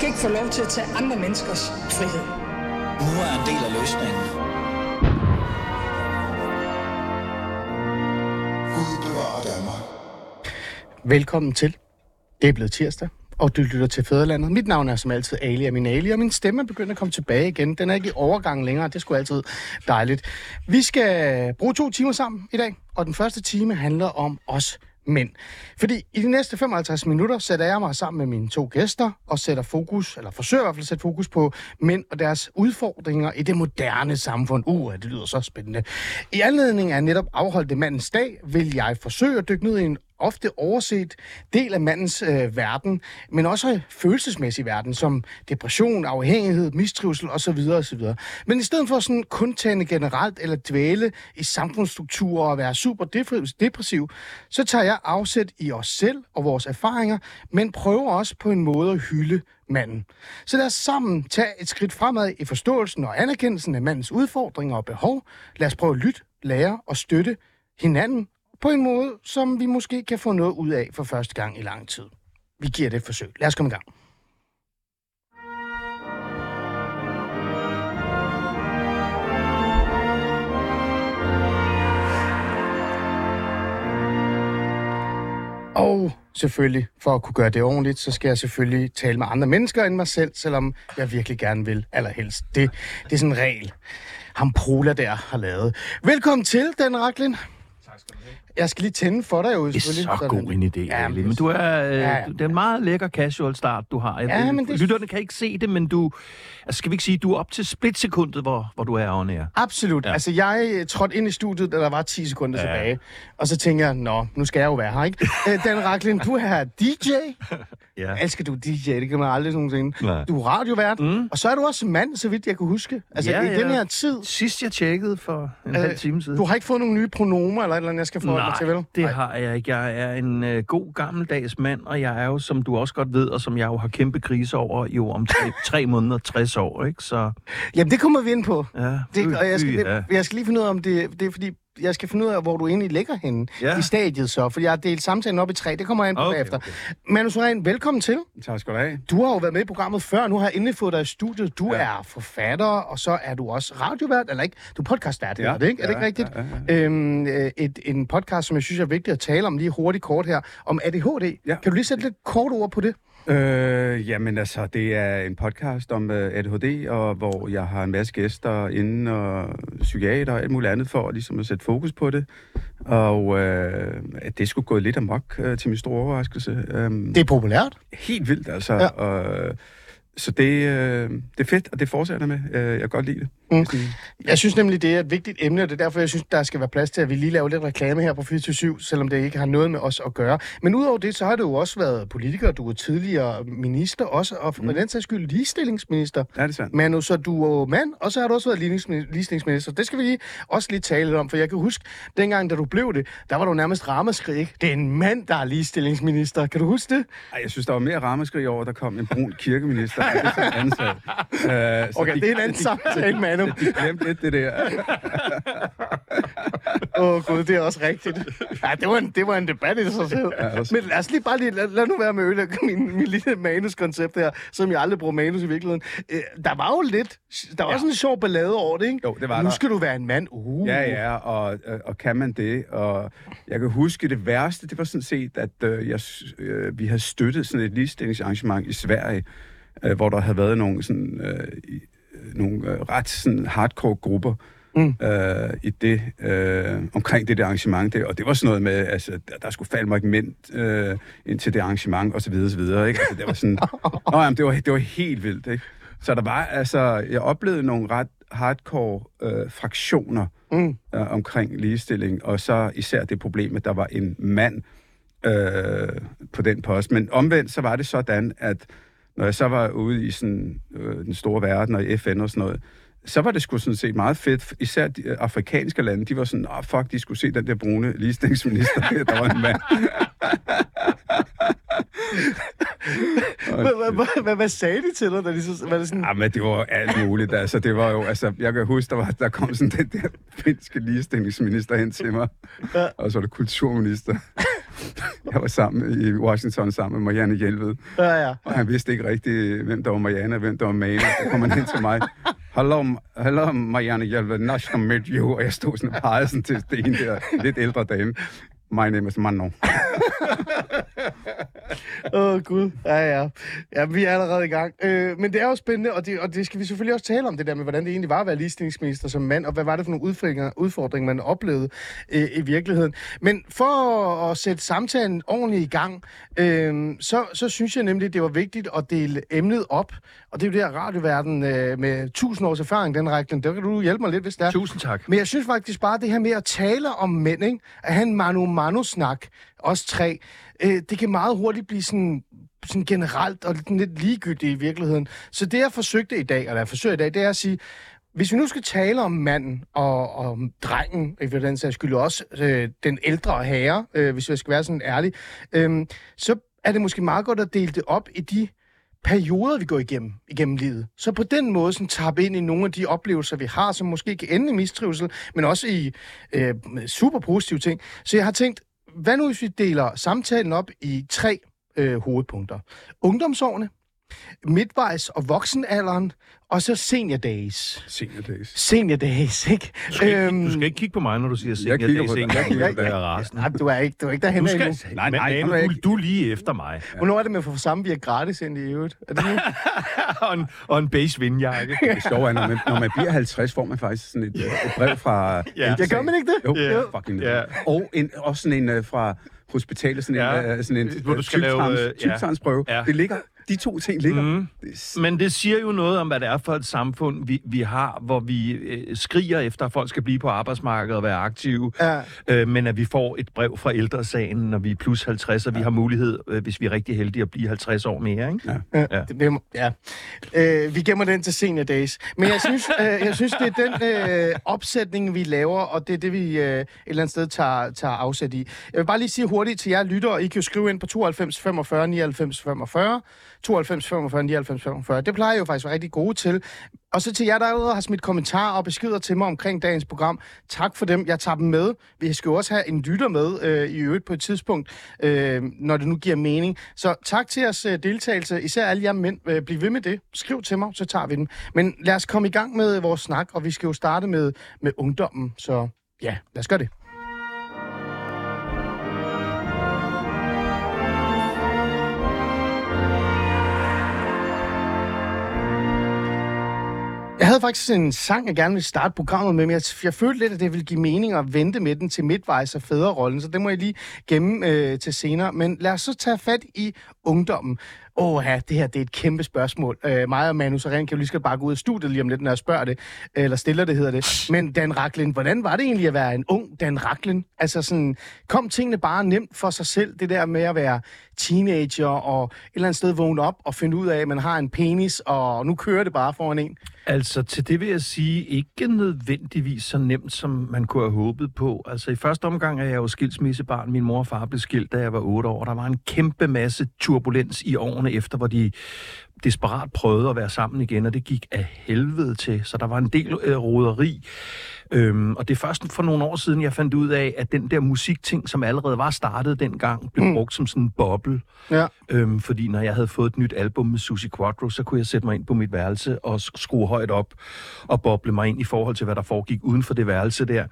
skal ikke få lov til at tage andre menneskers frihed. Nu er en del af løsningen. Gud bevarer Danmark. Velkommen til. Det er blevet tirsdag, og du lytter til Fæderlandet. Mit navn er som altid Ali og min Ali, og min stemme er begyndt at komme tilbage igen. Den er ikke i overgang længere, det skulle altid dejligt. Vi skal bruge to timer sammen i dag, og den første time handler om os mænd. Fordi i de næste 55 minutter sætter jeg mig sammen med mine to gæster og sætter fokus, eller forsøger i hvert fald at sætte fokus på mænd og deres udfordringer i det moderne samfund. Uh, det lyder så spændende. I anledning af netop afholdte mandens dag, vil jeg forsøge at dykke ned i en ofte overset del af mandens øh, verden, men også følelsesmæssig verden, som depression, afhængighed, mistrivsel osv. osv. Men i stedet for sådan kun tænde generelt eller dvæle i samfundsstrukturer og være super depressiv, så tager jeg afsæt i os selv og vores erfaringer, men prøver også på en måde at hylde manden. Så lad os sammen tage et skridt fremad i forståelsen og anerkendelsen af mandens udfordringer og behov. Lad os prøve at lytte, lære og støtte hinanden på en måde, som vi måske kan få noget ud af for første gang i lang tid. Vi giver det et forsøg. Lad os komme i gang. Og selvfølgelig, for at kunne gøre det ordentligt, så skal jeg selvfølgelig tale med andre mennesker end mig selv, selvom jeg virkelig gerne vil allerhelst. Det, det er sådan en regel, ham Prola der har lavet. Velkommen til, Dan Raklin. Tak skal du have. Jeg skal lige tænde for dig jo, Det er selvfølgelig. så god en idé, Ja, men- Men du er, øh, Ja, ja. det er en meget lækker casual start, du har. Jeg Ja, men det- Lytterne kan ikke se det, men du... Altså, skal vi ikke sige, du er op til splitsekundet, hvor, hvor du er on air. Absolut. Ja. Altså, jeg trådte ind i studiet, da der var 10 sekunder ja. Tilbage. Og så tænker jeg, nå, nu skal jeg jo være her, ikke? Øh, Dan Raklin, du er DJ. Ja. Elsker du DJ? Det kan man aldrig nogensinde. Nej. Du er radiovært. Mm. Og så er du også mand, så vidt jeg kan huske. Altså, Ja, i ja. den her tid. Sidst jeg tjekkede for en Øh, halv time siden. Du har ikke fået nogle nye pronomer eller et eller andet, jeg skal forholde mig til, vel? Nej, det har jeg ikke. Jeg er en øh, god gammeldags mand, og jeg er jo, som du også godt ved, og som jeg jo har kæmpe krise over, jo om tre, tre måneder, 60 år, ikke? Så Jamen, det kommer vi ind på. ja, Det, og jeg skal, øh, ja. jeg skal lige finde ud af, om det, det er fordi, jeg skal finde ud af, hvor du egentlig ligger henne Ja. i stadiet så, for jeg har delt samtalen op i tre. Det kommer jeg ind på Okay, bagefter. okay. Manu Soren, velkommen til. Tak skal du have. Du har jo været med i programmet før, nu har jeg endelig fået dig i studiet. Du ja. Ja. er forfatter, og så er du også radiovært, eller ikke? Du er podcastvært, ja. Ja. er det ikke? Er det ikke Ja, rigtigt? ja, ja, Øhm, øh, et, en podcast, som jeg synes er vigtigt at tale om lige hurtigt kort her, om ADHD. Ja. Kan du lige sætte lidt kort ord på det? Øh, jamen altså, det er en podcast om uh, ADHD, og hvor jeg har en masse gæster inde, og psykiater og alt muligt andet for ligesom at sætte fokus på det. Og øh, det skulle gå lidt amok øh, til min store overraskelse. Um, Det er populært. helt vildt, altså. Ja. Ja. Og, så det, øh, det er fedt, og det fortsætter med. Øh, jeg kan godt lide det. Mm. Jeg synes nemlig, det er et vigtigt emne, og det er derfor, jeg synes, der skal være plads til, at vi lige laver lidt reklame her på 24 selvom det ikke har noget med os at gøre. Men udover det, så har du jo også været politiker, du er tidligere minister også, og for mm. den sags skyld ligestillingsminister. Ja, det er sandt. Manu, så du er mand, og så har du også været ligestillingsmi- ligestillingsminister. Det skal vi lige også lige tale lidt om, for jeg kan huske, dengang, da du blev det, der var du nærmest ramaskrig, ikke? Det er en mand, der er ligestillingsminister. Kan du huske det? Ej, jeg synes, der var mere rammeskrig over, der kom en brun kirkeminister. Er sag. Øh, så Okay, de- det er en anden samtale, Manu. De glemte lidt det der. Åh oh, gud, det er også rigtigt. Ja, det var en, det var en debat i sig selv. Ja, også. Men lad os lige bare lige, lad, lad nu være med ødelægge min, min lille manuskoncept her, som jeg aldrig bruger manus i virkeligheden. Øh, der var jo lidt, der var ja. sådan en sjov ballade over det, ikke? Jo, det var nu der. skal du være en mand. Uh. Ja, ja, og, og- og kan man det? Og jeg kan huske, det værste, det var sådan set, at øh, jeg, øh, vi havde støttet sådan et ligestillingsarrangement i Sverige, øh, hvor der havde været nogle, sådan, øh, øh, nogle øh, ret sådan hardcore grupper, Mm. Øh, i det, øh, omkring det der arrangement der, og det var sådan noget med, altså, der, der skulle falde mig mænd øh, ind til det arrangement, og så videre, og så videre, ikke? Altså, det var sådan, Nå, jamen, det var, det var helt vildt, ikke? Så der var, altså, jeg oplevede nogle ret hardcore øh, fraktioner mm. øh, omkring ligestilling, og så især det problem, at der var en mand øh, på den post. Men omvendt, så var det sådan, at når jeg så var ude i sådan, øh, den store verden og i FN og sådan noget, så var det sgu sådan set meget fedt. Især de øh, afrikanske lande, de var sådan, åh oh, fuck, de skulle se den der brune ligestillingsminister, der var en mand. Hvad, sagde de til dig, da de så, var det sådan, Ja, men det var alt muligt. Altså, det var jo, altså, jeg kan huske, der, var, der kom sådan den der finske ligestillingsminister hen til mig, Ja. og så var det kulturminister. jeg var sammen i Washington sammen med Marianne Hjelved, Ja, ja. og han vidste ikke rigtig, hvem der var Marianne og hvem der var Mane. Så kom han hen til mig. Hello, hello Marianne Hjelved, nice to meet you. Og jeg stod sådan og pegede sådan til det ene der lidt ældre dame. My name is Manon. Åh, oh, Gud. Ja, ja. Ja, vi er allerede i gang. Øh, men det er jo spændende, og det, og det skal vi selvfølgelig også tale om, det der med, hvordan det egentlig var at være ligestillingsminister som mand, og hvad var det for nogle udfordringer, udfordringer man oplevede øh, i virkeligheden. Men for at sætte samtalen ordentligt i gang, øh, så, så synes jeg nemlig, det var vigtigt at dele emnet op, og det er jo det her radioverden øh, med tusind års erfaring, den rækken. Der kan du hjælpe mig lidt, hvis det er. Tusind tak. Men jeg synes faktisk bare, det her med at tale om mænd, ikke? at have en mano-mano-snak, os tre, øh, det kan meget hurtigt blive sådan, sådan generelt og lidt, ligegyldigt i virkeligheden. Så det, jeg forsøgte i dag, eller jeg forsøger i dag, det er at sige, hvis vi nu skal tale om manden og, og om drengen, i den sags skyld også øh, den ældre herre, øh, hvis jeg skal være sådan ærlig, øh, så er det måske meget godt at dele det op i de perioder, vi går igennem, igennem livet. Så på den måde sådan, tappe ind i nogle af de oplevelser, vi har, som måske kan ende i mistrivsel, men også i øh, super positive ting. Så jeg har tænkt, hvad nu hvis vi deler samtalen op i tre øh, hovedpunkter? Ungdomsårene, midtvejs- og voksenalderen, og så senior days. Senior days. Senior days, ikke? Du skal, ikke, du skal ikke kigge på mig, når du siger senior kigger days. på dig. Ikke? Jeg kigger på dig. Nej, du er ikke, du er ikke derhen Du endnu. skal, Nej, nej, nej, nej, nu er du, ikke- du er lige efter mig. Hvornår er det med at få samvirke gratis ind i øvrigt? Er det og, en, og en beige vindjakke. Det sjove er, når man, når man bliver 50, får man faktisk sådan et, øh, et brev fra... Ja. Ja, gør man ikke det? Jo, Ja. yeah. fucking Ja. yeah. Og en, også sådan en uh, fra hospitalet, sådan en, Ja. uh, sådan en Hvor du skal lave, ja. tyktarmsprøve. Ja. Det ligger, de to ting ligger. Det er Men det siger jo noget om, hvad det er for et samfund, vi, vi har, hvor vi øh, skriger efter, at folk skal blive på arbejdsmarkedet og være aktive. Ja. Øh, men at vi får et brev fra ældresagen, når vi er plus 50, og vi har mulighed, øh, hvis vi er rigtig heldige, at blive 50 år mere. Ikke? Ja. Ja. Ja. Ja. Øh, vi gemmer den til senior days. Men jeg synes, øh, jeg synes det er den øh, opsætning, vi laver, og det er det, vi øh, et eller andet sted tager, tager afsæt i. Jeg vil bare lige sige hurtigt til jer lyttere, I kan jo skrive ind på 92 45 99 45, 92 45 99 45. Det plejer jeg jo faktisk at være rigtig gode til. Og så til jer, der allerede har smidt kommentarer og beskeder til mig omkring dagens program. Tak for dem. Jeg tager dem med. Vi skal jo også have en lytter med øh, i øvrigt på et tidspunkt, øh, når det nu giver mening. Så tak til jeres øh, deltagelse. Især alle jer mænd. Øh, bliv ved med det. Skriv til mig, så tager vi dem. Men lad os komme i gang med vores snak, og vi skal jo starte med, med ungdommen. Så ja, lad os gøre det. Havde faktisk en sang, jeg gerne ville starte programmet med, men jeg, jeg følte lidt, at det ville give mening at vente med den til midtvejs af fædrerollen, så det må jeg lige gemme øh, til senere. Men lad os så tage fat i ungdommen. Åh ja, det her det er et kæmpe spørgsmål. Øh, mig og Manu Saren kan jo lige skal bare gå ud af studiet lige om lidt, når jeg spørger det. Eller stiller det, hedder det. Men Dan Raklin, hvordan var det egentlig at være en ung Dan Raklin? Altså sådan, kom tingene bare nemt for sig selv, det der med at være teenager og et eller andet sted vågne op og finde ud af, at man har en penis, og nu kører det bare foran en. Altså, til det vil jeg sige, ikke nødvendigvis så nemt, som man kunne have håbet på. Altså, i første omgang er jeg jo skilsmissebarn. Min mor og far blev skilt, da jeg var 8 år. Der var en kæmpe masse turbulens i årene efter, hvor de desperat prøvede at være sammen igen, og det gik af helvede til. Så der var en del øh, roderi. Øhm, og det er først for nogle år siden, jeg fandt ud af, at den der musikting, som allerede var startet dengang, blev Mm. brugt som sådan en boble. Ja. Øhm, fordi når jeg havde fået et nyt album med Susi Quattro, så kunne jeg sætte mig ind på mit værelse og sk- skrue højt op og boble mig ind i forhold til, hvad der foregik uden for det værelse der.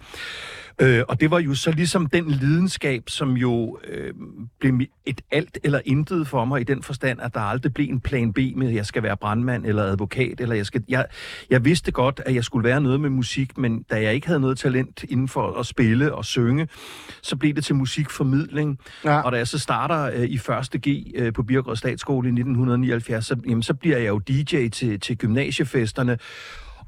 Øh, og det var jo så ligesom den lidenskab, som jo øh, blev et alt eller intet for mig i den forstand, at der aldrig blev en plan B med, at jeg skal være brandmand eller advokat, eller jeg skal... Jeg, jeg vidste godt, at jeg skulle være noget med musik, men da jeg ikke havde noget talent inden for at spille og synge, så blev det til musikformidling. Ja. Og da jeg så starter øh, i 1. G øh, på Birkerød Statsskole i 1979, så, jamen, så bliver jeg jo DJ til, til gymnasiefesterne,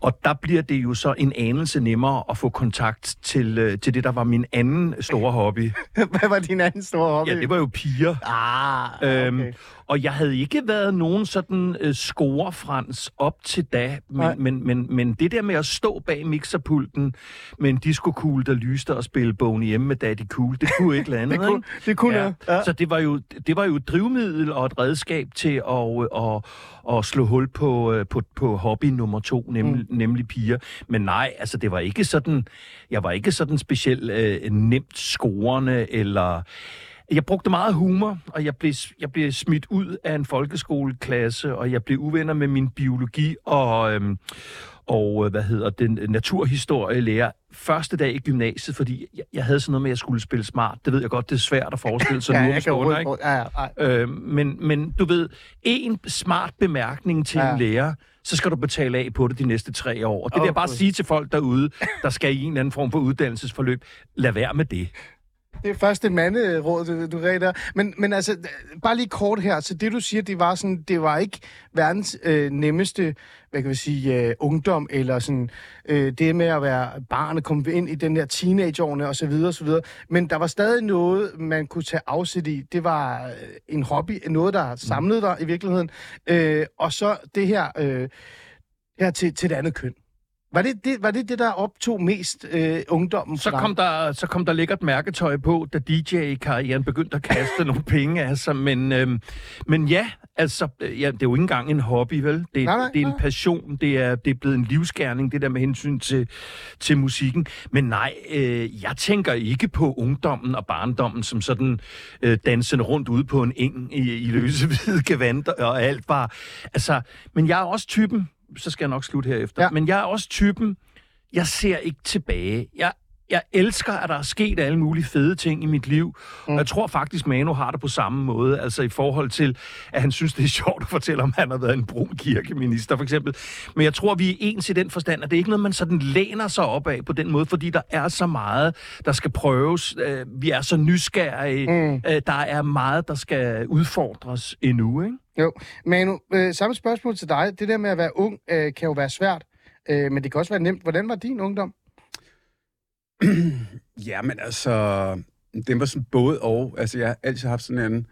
og der bliver det jo så en anelse nemmere at få kontakt til, øh, til det, der var min anden store hobby. Hvad var din anden store hobby? Ja, det var jo piger. Ah, okay. Øhm, og jeg havde ikke været nogen sådan øh, scorefrans op til da, Nej. men, men, men, men det der med at stå bag mixerpulten med en discokugle, der lyste og spille Boney M med Daddy Cool, det kunne ikke lade andet, Det kunne- ikke? det kunne ja. ja. Så det var, jo, det var jo et drivmiddel og et redskab til at, at, at slå hul på, øh, på, på hobby nummer to, nemlig, mm. Nemlig piger. Men nej, altså det var ikke sådan, jeg var ikke sådan specielt øh, nemt scorende, eller Jeg brugte meget humor, og jeg blev, jeg blev smidt ud af en folkeskoleklasse, og jeg blev uvenner med min biologi og, øhm, og øh, hvad hedder den naturhistorielærer første dag i gymnasiet, fordi jeg, jeg havde sådan noget med, at jeg skulle spille smart. Det ved jeg godt, det er svært at forestille sig Ja, nu om stunder, ikke? Ja, ja, ja. Øh, men, men du ved, en smart bemærkning til Ja. en lærer, så skal du betale af på det de næste tre år. Og det vil jeg bare sige til folk derude, der skal i en eller anden form for uddannelsesforløb. Lad være med det. Det er først et manderåd, du, du der. Men, men altså, bare lige kort her. Så det, du siger, det var, sådan, det var ikke verdens øh, nemmeste, hvad kan vi sige, øh, ungdom, eller sådan, øh, det med at være barn og komme ind i den der teenageårene og så videre, og så videre. Men der var stadig noget, man kunne tage afsæt i. Det var øh, en hobby, noget, der samlede dig i virkeligheden. Øh, og så det her, øh, her til, til det andet køn. Var det det, var det, det der optog mest øh, ungdommen? Så kom, der, så kom der lækkert mærketøj på, da DJ-karrieren begyndte at kaste nogle penge af sig. Men, øhm, men ja, altså, øh, ja, det er jo ikke engang en hobby, vel? Det, Nej, nej, det er en passion, det er, det er blevet en livsgerning, det der med hensyn til, til musikken. Men nej, øh, jeg tænker ikke på ungdommen og barndommen som sådan øh, dansende rundt ude på en eng i, i løse hvide gevanter og alt bare. Altså, men jeg er også typen, så skal jeg nok slutte herefter, Ja. men jeg er også typen, jeg ser ikke tilbage. Jeg, jeg elsker, at der er sket alle mulige fede ting i mit liv. Mm. Og jeg tror faktisk, Manu har det på samme måde. Altså i forhold til, at han synes, det er sjovt at fortælle, om han har været en brun kirkeminister, for eksempel. Men jeg tror, vi er ens i den forstand, at det er ikke noget, man sådan læner sig op af på den måde, fordi der er så meget, der skal prøves. Øh, Vi er så nysgerrige. Mm. Der er meget, der skal udfordres endnu, ikke? Jo, Manu, øh, samme spørgsmål til dig. Det der med at være ung øh, kan jo være svært, øh, men det kan også være nemt. Hvordan var din ungdom? Ja, men altså, det var sådan både og. Altså, jeg har altid haft sådan en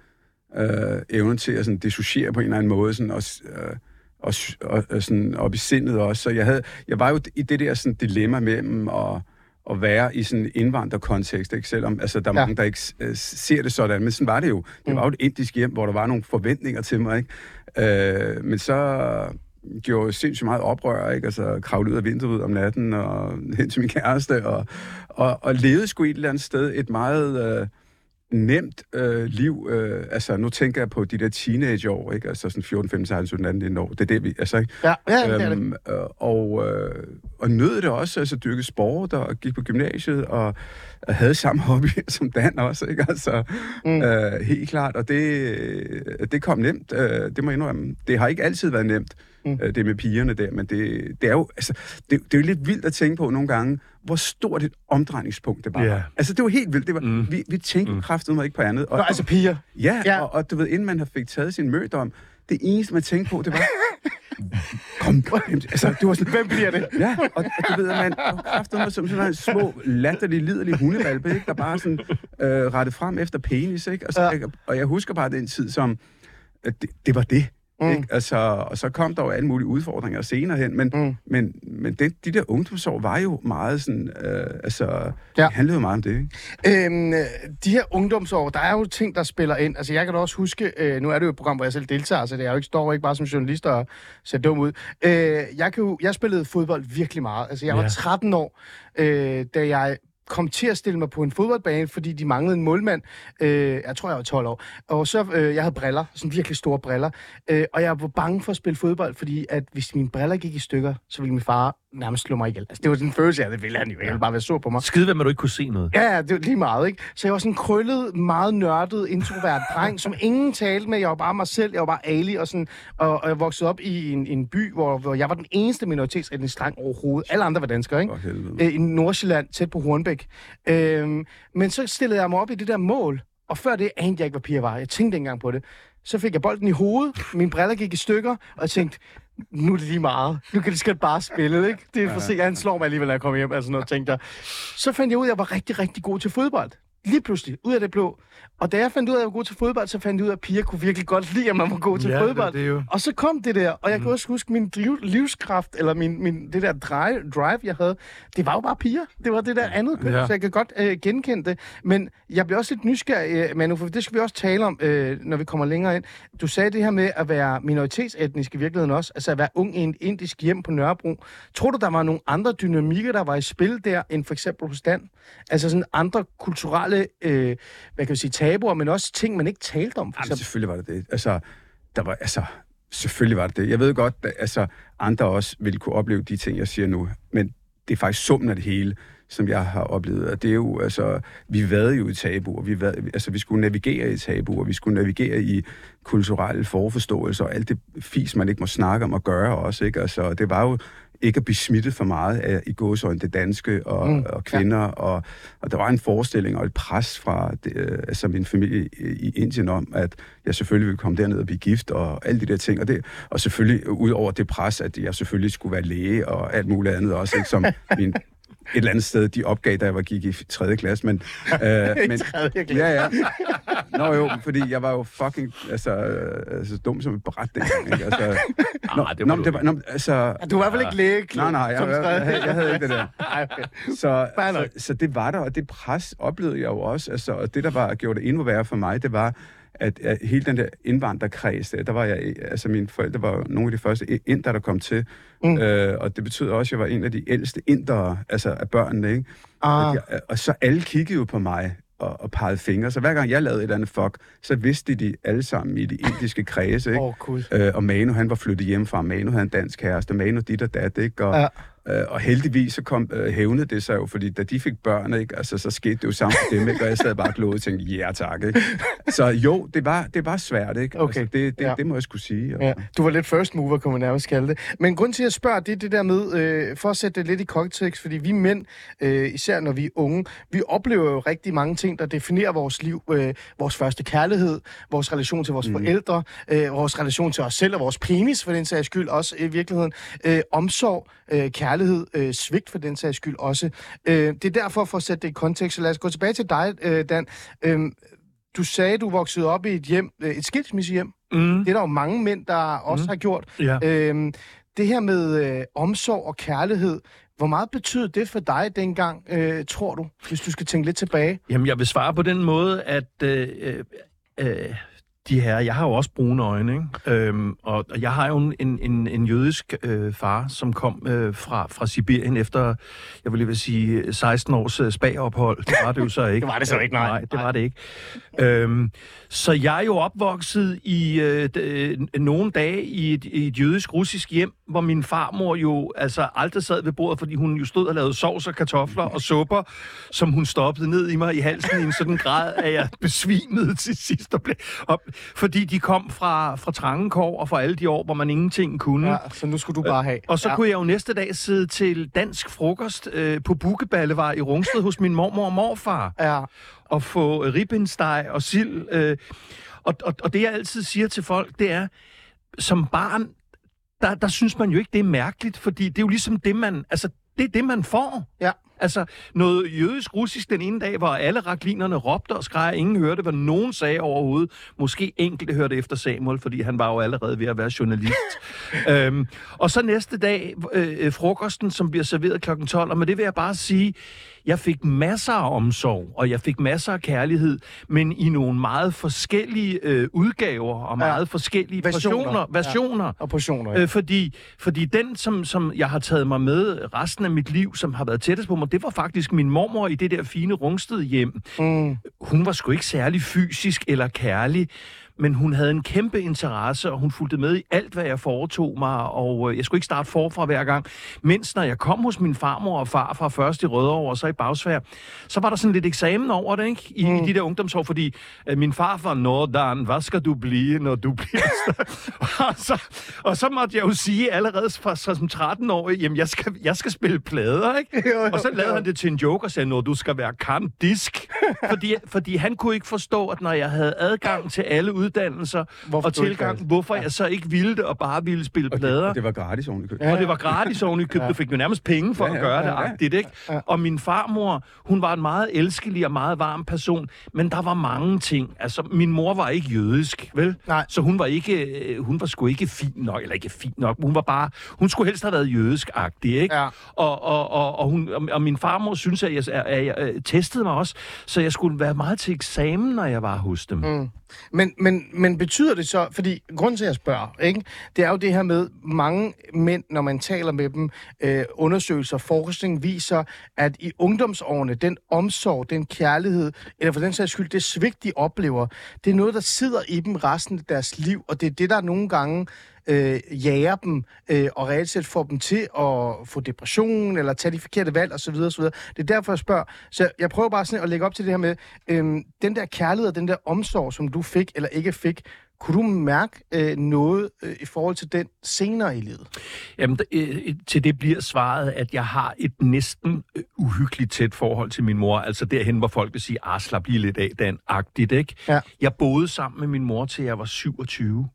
øh, evne til at sådan dissociere på en eller anden måde, sådan, og, øh, og, og, og sådan op i sindet også. Så jeg, havde, jeg var jo i det der sådan, dilemma mellem at, at være i sådan en indvandrerkontekst, ikke? selvom altså, der er Ja. mange, der ikke øh, ser det sådan, men sådan var det jo. Det var jo et indisk hjem, hvor der var nogle forventninger til mig, ikke? Øh, men så gjorde sindssygt meget oprør, ikke? Altså kravlede ud af vinduet om natten og hen til min kæreste, og, og, og levede sgu et eller andet sted et meget øh, nemt øh, liv. Øh, altså, nu tænker jeg på de der teenageår, ikke? Altså sådan 14, 15, 16, 17, 18, 19 år. Det er det, vi... Altså, ikke? Ja, ja det er det. Øhm, øh, og, øh, og nød det også, altså dyrke sport og gik på gymnasiet og, og havde samme hobby som Dan også, ikke? Altså, mm. øh, helt klart, og det, det kom nemt, øh, det må jeg indrømme. Det har ikke altid været nemt, mm. øh, det med pigerne der, men det, det er jo, altså, det, det er jo lidt vildt at tænke på nogle gange, hvor stort et omdrejningspunkt det var. Ja. Altså, det var helt vildt. Det var, mm. vi, vi tænkte mm. kraftigt ikke på andet. Og, Nå, altså piger. Ja, Ja. Og, og du ved, inden man har fik taget sin mødom, det eneste, man tænkte på, det var, kom, kom Altså, det var sådan, Hvem bliver det? Ja, og, og du ved, at man kræfter som sådan en små, latterlige, liderlige hundevalpe, ikke? der bare sådan øh, rettet frem efter penis, ikke? Og, så, Ja. ja. og jeg husker bare den tid som, at det, det var det. Mm. Ikke? Altså, og så kom der jo alle mulige udfordringer senere hen, men, Mm. men, men det, de der ungdomsår var jo meget sådan, øh, altså, Ja. det handlede jo meget om det, ikke? Øhm, øh, de her ungdomsår, der er jo ting, der spiller ind. Altså, jeg kan da også huske, øh, nu er det jo et program, hvor jeg selv deltager, så det er jo ikke, står jo ikke bare som journalist og ser dum ud. Øh, jeg, kan jo, jeg spillede fodbold virkelig meget. Altså, jeg var Ja. 13 år, øh, da jeg kom til at stille mig på en fodboldbane, fordi de manglede en målmand. Øh, jeg tror, jeg var 12 år. Og så, øh, jeg havde briller, sådan virkelig store briller. Øh, og jeg var bange for at spille fodbold, fordi at hvis mine briller gik i stykker, så ville min far nærmest slå mig ihjel. Altså, det var sådan en følelse af, det ville han jo. Jeg ville bare være sur på mig. Skide, hvad man du ikke kunne se noget. Ja, det var lige meget, ikke? Så jeg var sådan en krøllet, meget nørdet, introvert dreng, som ingen talte med. Jeg var bare mig selv, jeg var bare Ali, og, sådan, og, og jeg voksede op i en, en by, hvor, hvor jeg var den eneste minoritetsetnisk dreng overhovedet. Alle andre var danskere, ikke? Helvede. Øh, I Nordsjælland, tæt på Hornbæk. Øhm, men så stillede jeg mig op i det der mål, og før det anede jeg ikke, hvad piger var. Jeg tænkte ikke engang på det. Så fik jeg bolden i hovedet, mine briller gik i stykker, og jeg tænkte, nu er det lige meget. Nu kan det skal bare spille, ikke? Det er for sent. Han slår mig alligevel, når jeg kommer hjem, altså noget, tænkte jeg. Så fandt jeg ud af, at jeg var rigtig, rigtig god til fodbold. Lige pludselig, ud af det blå. Og da jeg fandt ud af, at jeg var god til fodbold, så fandt jeg ud af, at piger kunne virkelig godt lide, at man var god til Ja, det- fodbold. det er jo- Og så kom det der, og jeg kan også huske min liv, livskraft, eller min, min, det der drive, drive, jeg havde, det var jo bare piger. Det var det der andet køn, ja. så jeg kan godt øh, genkende det. Men jeg bliver også lidt nysgerrig, øh, Manu, for det skal vi også tale om, øh, når vi kommer længere ind. Du sagde det her med at være minoritetsetnisk i virkeligheden også, altså at være ung i en indisk hjem på Nørrebro. Tror du, der var nogle andre dynamikker, der var i spil der, end for eksempel hos Dan? Altså sådan andre kulturelle kulturelle, øh, hvad kan jeg sige, tabuer, men også ting, man ikke talte om. For Jamen, selvfølgelig var det det. Altså, der var, altså, selvfølgelig var det det. Jeg ved godt, at altså, andre også ville kunne opleve de ting, jeg siger nu, men det er faktisk summen af det hele, som jeg har oplevet. Og det er jo, altså, vi vade jo i tabuer. Vi, vade, altså, vi skulle navigere i tabuer. Vi skulle navigere i kulturelle forforståelser og alt det fis, man ikke må snakke om og gøre også. Ikke? Altså, det var jo ikke at blive smittet for meget af i gåsøjne det danske og, mm, og kvinder. Ja. Og, og der var en forestilling og et pres fra det, øh, altså min familie i Indien om, at jeg selvfølgelig ville komme derned og blive gift og alle de der ting. Og, det, og selvfølgelig ud over det pres, at jeg selvfølgelig skulle være læge og alt muligt andet også, ikke? som min eller andet sted, de opgav, da jeg var gik i 3. klasse, men... Øh, men tredje klasse. Ja, ja. Nå jo, fordi jeg var jo fucking altså, altså dum som et bræt dengang, ikke? Altså, nå, Ah, det nå, var men du det var, nå, altså, Du er i hvert fald ikke lægeklub. Nej, nej, jeg, jeg, jeg, havde- jeg havde ikke det der. Okay. Så, så, så det var der, og det pres oplevede jeg jo også. Altså, og det, der var gjorde det endnu værre for mig, det var, at, at hele den der indvandrerkreds, der, der var jeg, altså mine forældre var nogle af de første inder, der kom til. Mm. Øh, og det betød også, at jeg var en af de ældste indere, altså af børnene, ikke? Ah. At jeg, og så alle kiggede jo på mig og, og pegede fingre. Så hver gang jeg lavede et eller andet fuck, så vidste de alle sammen i de indiske kredse, ikke? Åh, Gud. Øh, og Manu, han var flyttet hjemmefra. Manu havde en dansk kæreste. Manu dit og dat, ikke? Og, Ja. Øh, og heldigvis så kom, øh, hævnede det sig jo, fordi da de fik børn, ikke? Altså, så skete det jo sammen med dem, ikke? Og jeg sad bare og og tænkte, ja tak, ikke? Så jo, det var, det var svært, ikke? Okay. Altså, det, det, ja. det må jeg skulle sige. Og, Ja, du var lidt first mover, kunne man nærmest kalde det. Men grund til, at jeg spørger, det er det der med, øh, for at sætte det lidt i kontekst, fordi vi mænd, øh, især når vi er unge, vi oplever jo rigtig mange ting, der definerer vores liv. Øh, vores første kærlighed, vores relation til vores mm. forældre, øh, vores relation til os selv og vores penis, for den sags skyld også i virkeligheden. Øh, omsorg, øh, kærlighed, øh, svigt for den sags skyld også. Øh, det er derfor, for at sætte det i kontekst, så lad os gå tilbage til dig, øh, Dan. Øh, du sagde, du voksede op i et hjem, øh, et skilsmissehjem. Mm. Det er der jo mange mænd, der også mm. har gjort. Ja. Øhm, det her med øh, omsorg og kærlighed, hvor meget betød det for dig dengang, øh, tror du, hvis du skal tænke lidt tilbage? Jamen, jeg vil svare på den måde, at øh, øh, øh, de her, jeg har jo også brune øjne, ikke? Øhm, og, og jeg har jo en, en, en, jødisk øh, far, som kom øh, fra, fra Sibirien efter, jeg vil lige vil sige, 16 års øh, spagophold. Det var det jo så ikke. Det var det så ikke, nej. Nej, det var det ikke. Øhm, så jeg er jo opvokset i øh, øh, nogle dage i et, i et jødisk-russisk hjem, hvor min farmor jo altså aldrig sad ved bordet, fordi hun jo stod og lavede sovs og kartofler og supper, som hun stoppede ned i mig i halsen i en sådan grad, at jeg besvimede til sidst. Og blev op, fordi de kom fra, fra Trangekår og fra alle de år, hvor man ingenting kunne. Ja, så nu skulle du bare have. Og så ja. kunne jeg jo næste dag sidde til dansk frokost øh, på Bukkeballevej i Rungsted hos min mormor og morfar Ja, og få ribbensteg og sild. Øh, og, og, og det, jeg altid siger til folk, det er, som barn, der, der synes man jo ikke, det er mærkeligt, fordi det er jo ligesom det, man... Altså, det er det, man får. ja. Altså, noget jødisk-russisk den ene dag, hvor alle raklinerne råbte og skreg, ingen hørte, hvad nogen sagde overhovedet. Måske enkelte hørte efter Samuel, fordi han var jo allerede ved at være journalist. øhm, og så næste dag, øh, frokosten, som bliver serveret kl. 12, og med det vil jeg bare sige, jeg fik masser af omsorg, og jeg fik masser af kærlighed, men i nogle meget forskellige øh, udgaver, og meget Ja. forskellige Versioner. versioner. versioner. Og portioner, ja. Øh, fordi, fordi den, som, som jeg har taget mig med resten af mit liv, som har været tættest på mig, det var faktisk min mormor i det der fine Rungsted hjem. Mm. Hun var sgu ikke særlig fysisk eller kærlig, men hun havde en kæmpe interesse, og hun fulgte med i alt, hvad jeg foretog mig, og øh, jeg skulle ikke starte forfra hver gang. Mens når jeg kom hos min farmor og far fra først i Rødovre og så i Bagsvær, så var der sådan lidt eksamen over det, ikke? I, mm. i de der ungdomsår, fordi øh, min far var, Nå, Dan, hvad skal du blive, når du bliver større?" og, så, og så måtte jeg jo sige allerede fra, som 13 år, jamen jeg skal, jeg skal spille plader, ikke? Jo, jo, og så lavede jo. han det til en joke og sagde, når du skal være kantdisk. fordi, fordi han kunne ikke forstå, at når jeg havde adgang til alle uddannelser Hvorfor og tilgang, hvorfor jeg så ikke ville det og bare ville spille det, plader. og det var gratis oven i købet. Ja. Og det var gratis oven i købet. Ja. Du fik jo nærmest penge for Ja, at ja, gøre det ja, ja. agtigt, ikke? Og min farmor, hun var en meget elskelig og meget varm person, men der var mange ting. Altså, min mor var ikke jødisk, vel? Nej. Så hun var ikke, øh, hun var sgu ikke fin nok, eller ikke fin nok, hun var bare, hun skulle helst have været jødisk-agtig, ikke? Ja. Og, og, og, og, hun, og, og min farmor synes, at jeg, at jeg, at jeg øh, testede mig også, så jeg skulle være meget til eksamen, når jeg var hos dem. Mm. Men, men, men betyder det så, fordi grund til at jeg spørger, ikke, det er jo det her med mange mænd, når man taler med dem, øh, undersøgelser, forskning viser, at i ungdomsårene, den omsorg, den kærlighed, eller for den sags skyld, det svigt, de oplever, det er noget, der sidder i dem resten af deres liv, og det er det, der nogle gange øh, jager dem øh, og reelt set får dem til at få depression eller tage de forkerte valg osv. osv. Det er derfor, jeg spørger. Så jeg prøver bare sådan at lægge op til det her med, øh, den der kærlighed og den der omsorg, som du fik eller ikke fik, kunne du mærke øh, noget øh, i forhold til den senere i livet? Jamen, øh, til det bliver svaret, at jeg har et næsten øh, uhyggeligt tæt forhold til min mor. Altså derhen, hvor folk vil sige, ah, slap lige lidt af, Dan-agtigt, ikke? Ja. Jeg boede sammen med min mor, til jeg var 27.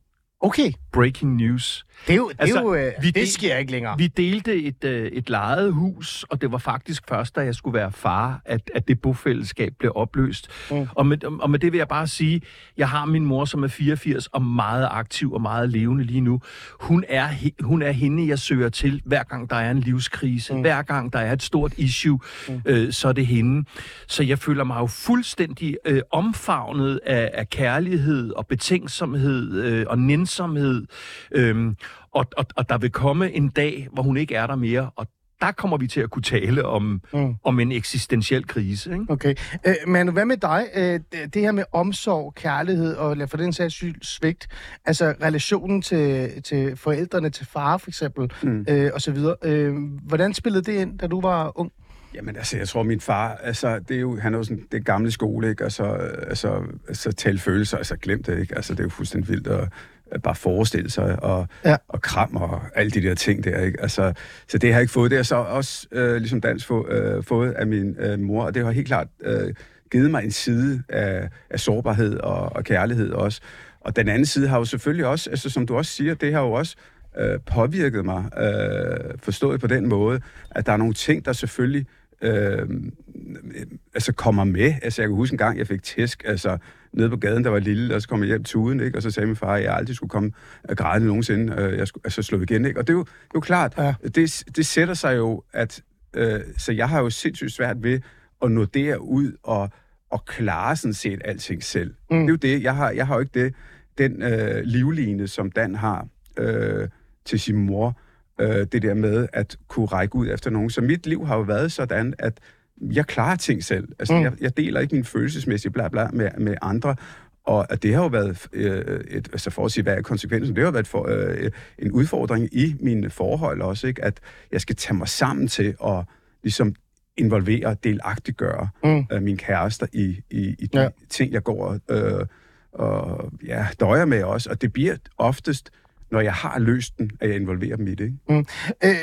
Okay, Breaking news. det, er jo, det, Altså, er jo, øh, vi det sker ikke længere. Vi delte et, øh, et lejet hus, og det var faktisk først, da jeg skulle være far, at, at det bofællesskab blev opløst. Mm. Og, med, og med det vil jeg bare sige, jeg har min mor, som er 84 og meget aktiv og meget levende lige nu. Hun er, hun er hende, jeg søger til, hver gang der er en livskrise. Mm. Hver gang der er et stort issue, mm. øh, så er det hende. Så jeg føler mig jo fuldstændig øh, omfavnet af, af kærlighed og betænksomhed øh, og nænsomhed. Øhm, og, og, og der vil komme en dag, hvor hun ikke er der mere, og der kommer vi til at kunne tale om, mm. om en eksistentiel krise. Ikke? Okay. Øh, Manu, hvad med dig? Øh, det her med omsorg, kærlighed og for den sags skyld svigt, altså relationen til, til forældrene, til far for eksempel, mm. øh, og så videre. Øh, hvordan spillede det ind, da du var ung? Jamen altså, jeg tror, min far, altså, det er jo, han er jo sådan, det gamle skole, ikke? Altså, altså, altså tale følelser, altså glem det, ikke? Altså, det er jo fuldstændig vildt at bare forestille sig, og, Ja. og kram og alle de der ting der, ikke? Altså, så det har jeg ikke fået. Det har så også, øh, ligesom dans, få, øh, fået af min øh, mor, og det har helt klart øh, givet mig en side af, af sårbarhed og, og kærlighed også. Og den anden side har jo selvfølgelig også, altså som du også siger, det har jo også øh, påvirket mig, øh, forstået på den måde, at der er nogle ting, der selvfølgelig øh, altså kommer med. Altså jeg kan huske en gang, jeg fik tæsk, altså nede på gaden, der var lille, og så kom jeg hjem tuden, ikke? og så sagde min far, at jeg aldrig skulle komme øh, grædende nogensinde, øh, jeg skulle altså slå igen. Ikke? Og det er jo, jo klart, ja. det, det sætter sig jo, at øh, så jeg har jo sindssygt svært ved at nå derud og, og klare sådan set alting selv. Mm. Det er jo det, jeg har, jeg har jo ikke det, den øh, livline, som Dan har øh, til sin mor, øh, det der med at kunne række ud efter nogen. Så mit liv har jo været sådan, at jeg klarer ting selv. Altså, Mm. mm. jeg, jeg deler ikke min følelsesmæssige bla bla med, med andre. Og at det har jo været, øh, et, altså for at sige, hvad er konsekvensen, det har jo været for, øh, en udfordring i mine forhold også, ikke? at jeg skal tage mig sammen til at ligesom involvere, delagtiggøre Mm. mm. øh, min kærester i, i, i de Ja. ting, jeg går øh, og ja, døjer med også. Og det bliver oftest, når jeg har løst den, at jeg involverer dem i det. Ikke? Øh,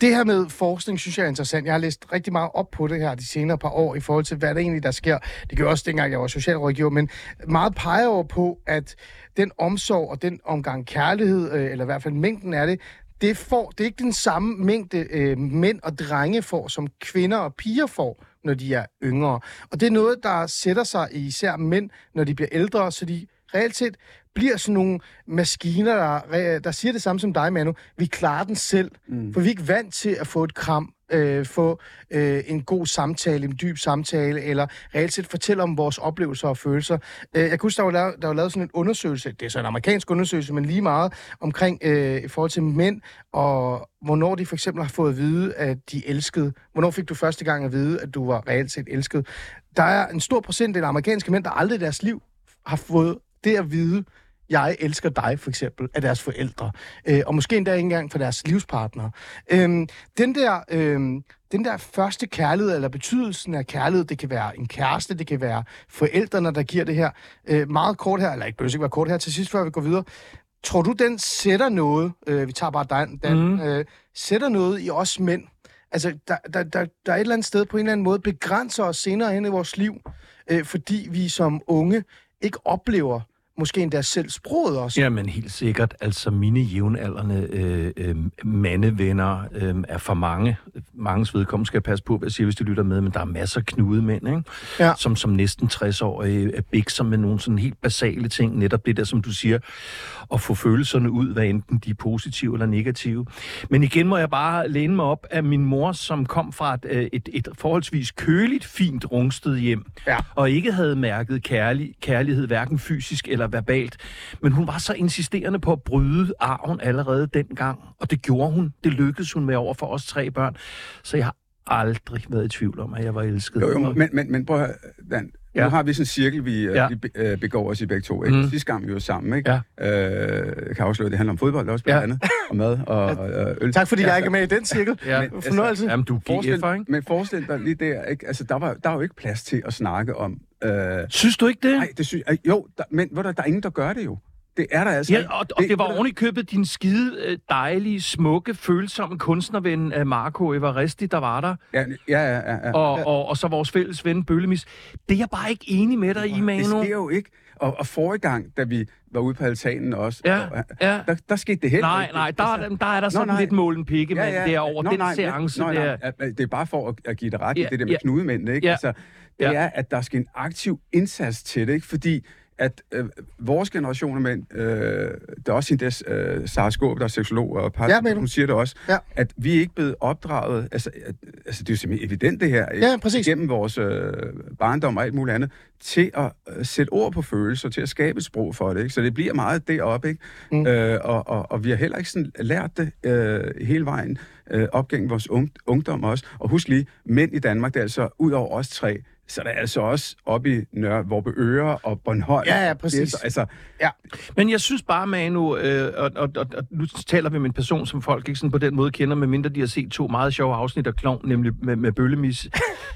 det her med forskning, synes jeg er interessant. Jeg har læst rigtig meget op på det her de senere par år, i forhold til, hvad der egentlig der sker. Det gør også dengang, jeg var socialrådgiver, men meget peger over på, at den omsorg og den omgang kærlighed, øh, eller i hvert fald mængden af det, det, får, det er ikke den samme mængde øh, mænd og drenge får, som kvinder og piger får, når de er yngre. Og det er noget, der sætter sig i især mænd, når de bliver ældre, så de reelt set bliver sådan nogle maskiner, der, der siger det samme som dig, Manu. Vi klarer den selv, mm. for vi er ikke vant til at få et kram, øh, få øh, en god samtale, en dyb samtale, eller reelt set fortælle om vores oplevelser og følelser. Øh, jeg kan huske, der var, lavet, der var lavet sådan en undersøgelse, det er så en amerikansk undersøgelse, men lige meget omkring øh, i forhold til mænd, og hvornår de for eksempel har fået at vide, at de elskede. Hvornår fik du første gang at vide, at du var reelt set elsket? Der er en stor procentdel af amerikanske mænd, der aldrig i deres liv har fået det at vide, jeg elsker dig, for eksempel, af deres forældre. Øh, og måske endda ikke engang for deres livspartnere. Øhm, den, der, øhm, den der første kærlighed, eller betydelsen af kærlighed, det kan være en kæreste, det kan være forældrene, der giver det her. Øh, meget kort her, eller ikke behøver ikke være kort her til sidst, før vi går videre. Tror du, den sætter noget, øh, vi tager bare Dan, Dan mm. øh, sætter noget i os mænd? Altså, der, der, der, der er et eller andet sted på en eller anden måde begrænser os senere hen i vores liv, øh, fordi vi som unge ikke oplever måske endda selv sproget også. Jamen helt sikkert. Altså mine jævnaldrende øh, øh, mandevenner øh, er for mange. Manges vedkommende skal jeg passe på, hvad jeg siger, hvis de lytter med, men der er masser af knude mænd, ikke? Ja. Som, som næsten 60-årige er bikser med nogle sådan helt basale ting. Netop det der, som du siger, at få følelserne ud, hvad enten de er positive eller negative. Men igen må jeg bare læne mig op af min mor, som kom fra et, øh, et, et forholdsvis køligt, fint rungsted hjem, Ja. og ikke havde mærket kærlig, kærlighed, hverken fysisk eller verbalt. Men hun var så insisterende på at bryde arven allerede dengang, og det gjorde hun. Det lykkedes hun med over for os tre børn. Så jeg har aldrig været i tvivl om, at jeg var elsket. Jo, jo, men, men, men prøv at høre, Dan. Ja. Ja. Nu har vi sådan en cirkel, vi, Ja. ja. vi øh, begår os i begge to. Ikke? Mm. Sidste gang vi var sammen, ikke? Ja. Øh, jeg kan afsløre, at det handler om fodbold også, blandt Ja. andet. Og mad og, og øl. Tak fordi jeg ikke er med i den cirkel. Ja. Men, Fornøjelse. Jamen, du er Forestil, GF'er, ikke? men forestil dig lige der, ikke? Altså, der, var, der er jo ikke plads til at snakke om... Øh, Synes du ikke det? nej, det synes, øh, jo, der, men ved du, der er ingen, der gør det jo. Det er der altså Ja, og, og det var oven i købet din skide øh, dejlige, smukke, følsomme kunstnerven øh, Marco Evaristi, der var der. Ja, ja, ja. ja, ja. Og, og, og så vores fælles ven Bøllemis. Det er jeg bare ikke enig med dig i, det Manu. sker jo ikke. Og, og forrige gang, da vi var ude på altanen også, Ja, og, ja. der, der skete det heller Nej, ikke. nej, der, Altså, er- der er der sådan nej. lidt målen pikke, men det er over Nå, den nej, seance nej, nej, der. det er bare for at, at give dig ret i Ja, det der med ja. knudemændene, ikke? Ja. Altså, det Ja. er, at der skal en aktiv indsats til det, ikke? Fordi at øh, vores generation af mænd, øh, der er også hende der, øh, Sara Skåb, der er seksolog og par, Ja, hun siger det også, Ja. at vi er ikke blevet opdraget, altså, at, altså det er jo simpelthen evident det her? Ja, præcis. gennem vores øh, barndom og alt muligt andet, til at øh, sætte ord på følelser, til at skabe et sprog for det. Ikke? Så det bliver meget deroppe, ikke? Mm. Øh, og, og, og vi har heller ikke sådan lært det øh, hele vejen øh, op gennem vores ung, ungdom også. Og husk lige, mænd i Danmark, det er altså ud over os tre, så der er altså også oppe i Nørre, Vorbe Øre og Bornholm. Ja, ja, præcis. Det er, så- altså, Men jeg synes bare, Manu, øh, og, og, og, og nu taler vi med en person, som folk ikke sådan på den måde kender, medmindre de har set to meget sjove afsnit af Klovn, nemlig med, med Bøllemis.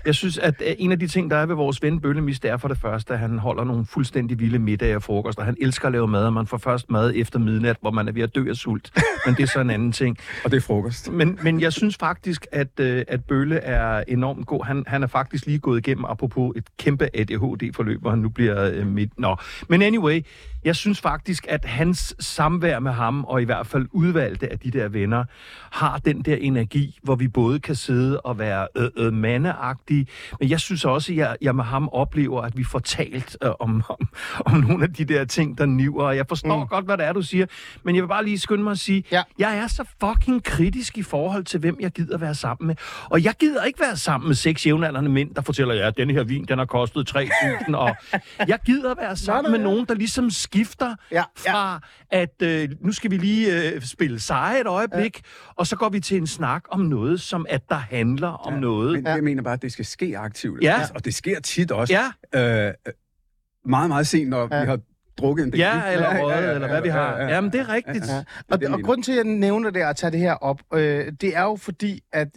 Jeg synes, at øh, en af de ting, der er ved vores ven Bøllemis, det er for det første, at han holder nogle fuldstændig vilde middage og frokost, og han elsker at lave mad, og man får først mad efter midnat, hvor man er ved at dø af sult. Men det er så en anden ting. og det er frokost. Men, men jeg synes faktisk, at, øh, at Bølle er enormt god. Han, han er faktisk lige gået igennem, apropos et kæmpe ADHD-forløb, hvor han nu bliver øh, midt. Nå, men anyway, jeg synes faktisk, at hans samvær med ham, og i hvert fald udvalgte af de der venner, har den der energi, hvor vi både kan sidde og være øh, øh, mandeagtige, men jeg synes også, at jeg, jeg med ham oplever, at vi får talt øh, om, om, om nogle af de der ting, der niver. Og jeg forstår mm. godt, hvad det er, du siger, men jeg vil bare lige skynde mig at sige, Ja. jeg er så fucking kritisk i forhold til, hvem jeg gider være sammen med. Og jeg gider ikke være sammen med seks jævnaldrende mænd, der fortæller, ja, denne her vin, den har kostet 3.000. og jeg gider være sammen nej, med ja. nogen, der ligesom skifter Ja, fra, at øh, nu skal vi lige øh, spille seje et øjeblik, ja. og så går vi til en snak om noget, som at der handler om noget. Men jeg mener bare, at det skal ske aktivt. Ja. Altså, Og det sker tit også. Ja. Øh, meget, meget sent, når Ja. ja. vi har drukket en del. Ja, eller Ja, ja, røget, ja, ja, eller hvad vi ja, har. ja, ja. Jamen, det er rigtigt. Ja. det Og, og grunden til, at jeg nævner det og tager det her op, øh, det er jo fordi, at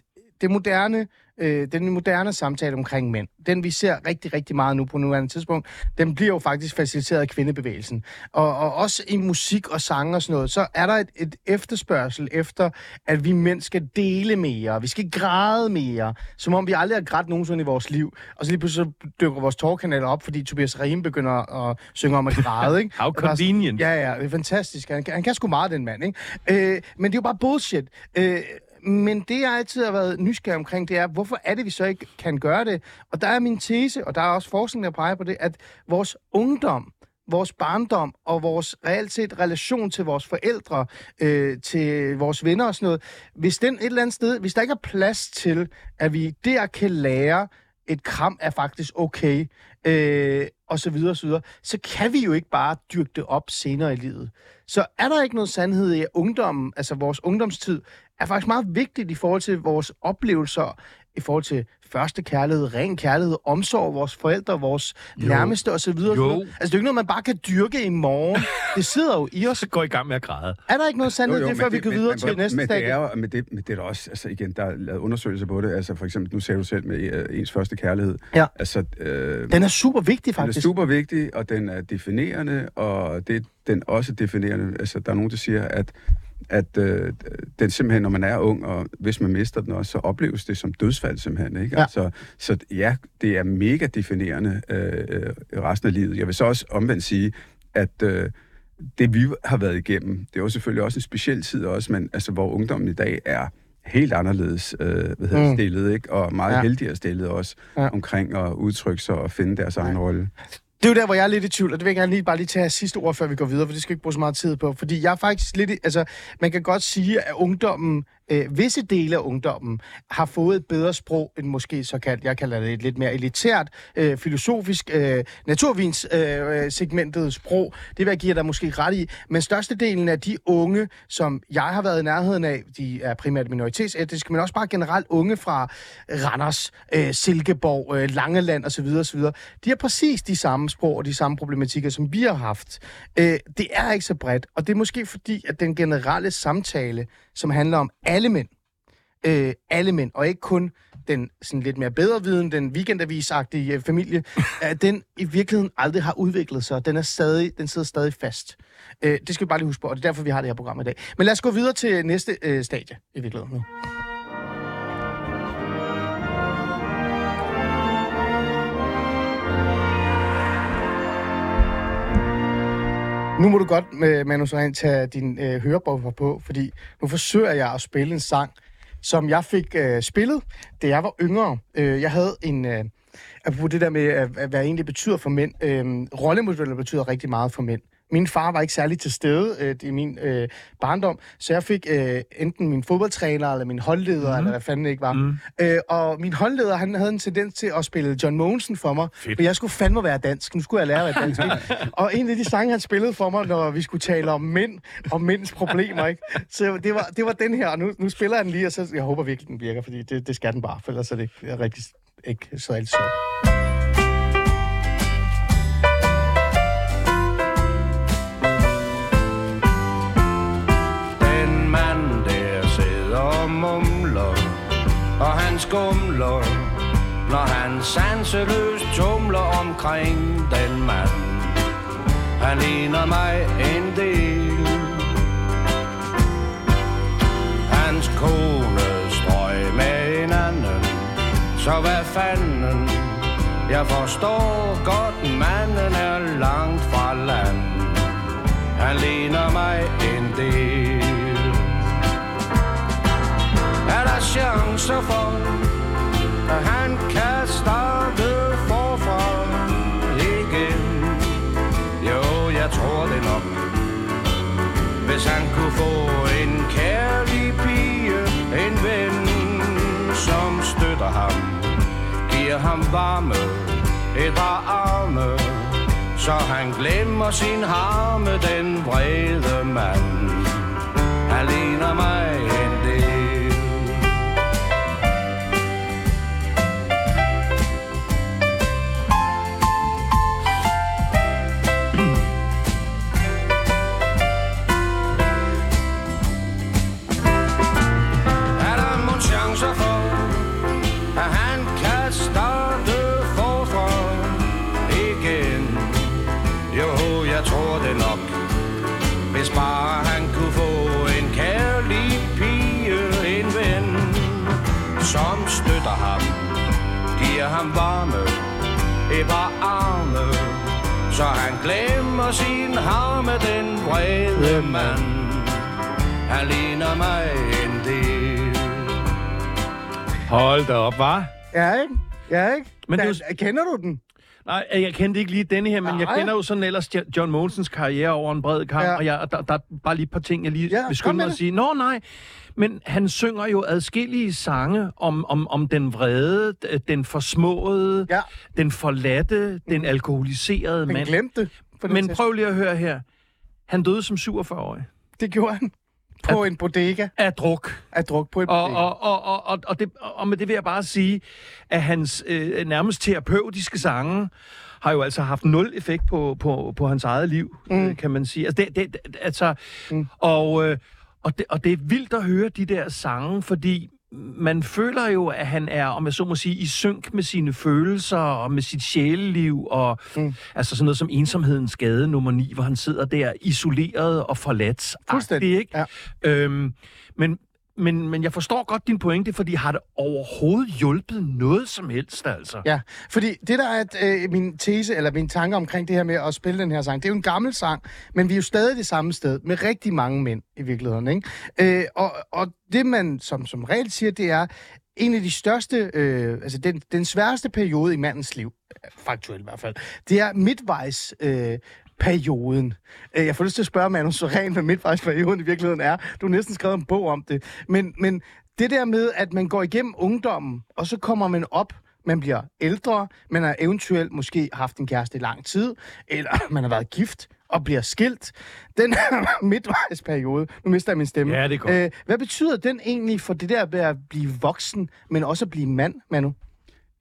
det moderne, øh, den moderne samtale omkring mænd, den vi ser rigtig, rigtig meget nu på nuværende tidspunkt, den bliver jo faktisk faciliteret af kvindebevægelsen. Og, og også i musik og sang og sådan noget, så er der et, et efterspørgsel efter, at vi mænd skal dele mere, vi skal græde mere, som om vi aldrig har grædt nogensinde i vores liv. Og så lige pludselig så dykker vores tårkanaler op, fordi Tobias Rahim begynder at synge om at græde, ikke? How convenient. Ja, ja, det er fantastisk. Han, kan- han kan sgu meget, den mand, ikke? Øh, men det er jo bare bullshit. Øh, men det, jeg altid har været nysgerrig omkring, det er, hvorfor er det, vi så ikke kan gøre det? Og der er min tese, og der er også forskning, der peger på det, at vores ungdom, vores barndom og vores reelt set relation til vores forældre, øh, til vores venner og sådan noget, hvis den et eller andet sted, hvis der ikke er plads til, at vi der kan lære, et kram er faktisk okay, øh, og så videre og så videre, så kan vi jo ikke bare dyrke det op senere i livet. Så er der ikke noget sandhed i, at ungdommen, altså vores ungdomstid, er faktisk meget vigtigt i forhold til vores oplevelser, i forhold til første kærlighed, ren kærlighed, omsorg, vores forældre, vores jo. nærmeste osv. Jo. Altså, det er jo ikke noget, man bare kan dyrke i morgen. Det sidder jo i os. Så går i gang med at græde. Er der ikke noget sandhed, det er, før vi går videre til næste men det er jo, men det, men det er da også, altså igen, der er lavet undersøgelser på det, altså for eksempel, nu sagde du selv med uh, ens første kærlighed. Ja. Altså, øh, Den er super vigtig, den er faktisk. super vigtig, og den er definerende, og det er den også definerende. Altså, der er nogen, der siger, at at øh, den simpelthen, når man er ung, og hvis man mister den også, så opleves det som dødsfald simpelthen. Ikke? Ja. Altså, så ja, det er mega definerende øh, øh, resten af livet. Jeg vil så også omvendt sige, at øh, det vi har været igennem, det var selvfølgelig også en speciel tid også, men altså, hvor ungdommen i dag er helt anderledes øh, hvad hedder, Mm. stillet, ikke? og meget Ja. heldigere stillet også Ja. ja. omkring at udtrykke sig og finde deres egen rolle. Det er jo der, hvor jeg er lidt i tvivl, og det vil jeg gerne lige, bare lige tage sidste ord, før vi går videre, for det skal ikke bruge så meget tid på. Fordi jeg er faktisk lidt... i- Altså, man kan godt sige, at ungdommen, øh, visse dele af ungdommen, har fået et bedre sprog end måske såkaldt, jeg kalder det et lidt mere elitært, øh, filosofisk, øh, naturvins øh, segmentet sprog. Det vil jeg give dig måske ret i. Men størstedelen af de unge, som jeg har været i nærheden af, de er primært minoritetsetniske, men også bare generelt unge fra Randers, øh, Silkeborg, øh, Langeland osv., osv., de har præcis de samme sprog og de samme problematikker, som vi har haft. Øh, det er ikke så bredt, og det er måske fordi, at den generelle samtale, som handler om alle mænd, øh, alle mænd, og ikke kun den sådan lidt mere bedre viden, den weekendavisagtige øh, familie, at den i virkeligheden aldrig har udviklet sig. Den, er stadig, den sidder stadig fast. Øh, det skal vi bare lige huske på, og det er derfor, vi har det her program i dag. Men lad os gå videre til næste øh, stadie i virkeligheden nu. Nu må du godt, med Manu Søren, tage din øh, hørebuffer på, fordi nu forsøger jeg at spille en sang, som jeg fik øh, spillet, da jeg var yngre. Øh, jeg havde en... Øh, apropos det der med, øh, hvad det egentlig betyder for mænd. Øh, rollemodeller betyder rigtig meget for mænd. Min far var ikke særlig til stede øh, i min øh, barndom, så jeg fik øh, enten min fodboldtræner eller min holdleder, mm. eller hvad fanden det ikke var. Mm. Øh, og min holdleder, han havde en tendens til at spille John Mogensen for mig, Fedt. men jeg skulle fandme være dansk. Nu skulle jeg lære at være dansk. ikke? og en af de sange, han spillede for mig, når vi skulle tale om mænd og mænds problemer, ikke? Så det var, det var den her, og nu, nu spiller jeg den lige, og så jeg håber virkelig, den virker, fordi det, det skal den bare, for ellers er det ikke rigtig ikke så sjovt. Skumler Når han sanseløst tumler omkring den mand. Han ligner mig en del. Hans kone strøg med en anden Så hvad fanden? Jeg forstår godt Manden er langt fra land. Han ligner mig en del. Er der chancer for, ham varme, et par arme, så han glemmer sin harme, den vrede mand. Han ligner mig så han glemmer sin harme, den vrede mand. Han ligner mig en del. Hold da op, var? Ja, ikke? Ja, ikke? Men da, Kender du den? Nej, jeg kendte ikke lige denne her, men jeg Nej. kender jo sådan ellers Jo- John Mogensens karriere over en bred kamp, Ja. og jeg, der, der er bare lige et par ting, jeg lige Ja, ja, vil skynde mig at sige. Nå, nej, men han synger jo adskillige sange om, om, om den vrede, den forsmåede, Ja. den forladte, den alkoholiserede Den mand. glemte. For Men prøv lige at høre her. Han døde som 47-årig det gjorde han på en bodega af druk. af druk på en Og, bodega. og, og, og, og, og, det, og med det vil jeg bare sige, at hans øh, nærmest terapeutiske sange har jo altså haft nul effekt på, på, på hans eget liv, mm. øh, kan man sige. Altså, det, det- altså, mm. og, øh, og, det, og det er vildt at høre de der sange, fordi man føler jo, at han er, om jeg så må sige, i synk med sine følelser og med sit sjæleliv, og mm. altså sådan noget som ensomhedens skade nummer 9, hvor han sidder der isoleret og forladt. Fuldstændig, ikke? ja. Øhm, men, men, men jeg forstår godt din pointe, fordi har det overhovedet hjulpet noget som helst, altså? Ja, fordi det der er at, øh, min tese, eller min tanke omkring det her med at spille den her sang, det er jo en gammel sang, men vi er jo stadig det samme sted, med rigtig mange mænd i virkeligheden, ikke? Øh, og, og det man som, som regel siger, det er, en af de største, øh, altså den, den sværeste periode i mandens liv, faktuelt i hvert fald, det er midtvejs øh, perioden. Øh, Jeg får lyst til at spørge Manu Soren, hvad midtvejsperioden i virkeligheden er. Du har næsten skrevet en bog om det. Men, men det der med, at man går igennem ungdommen, og så kommer man op, man bliver ældre, man har eventuelt måske haft en kæreste i lang tid, eller man har været gift og bliver skilt. Den her midtvejsperiode, nu mister jeg min stemme. Ja, det er godt. Øh, hvad betyder den egentlig for det der med at blive voksen, men også at blive mand, Manu?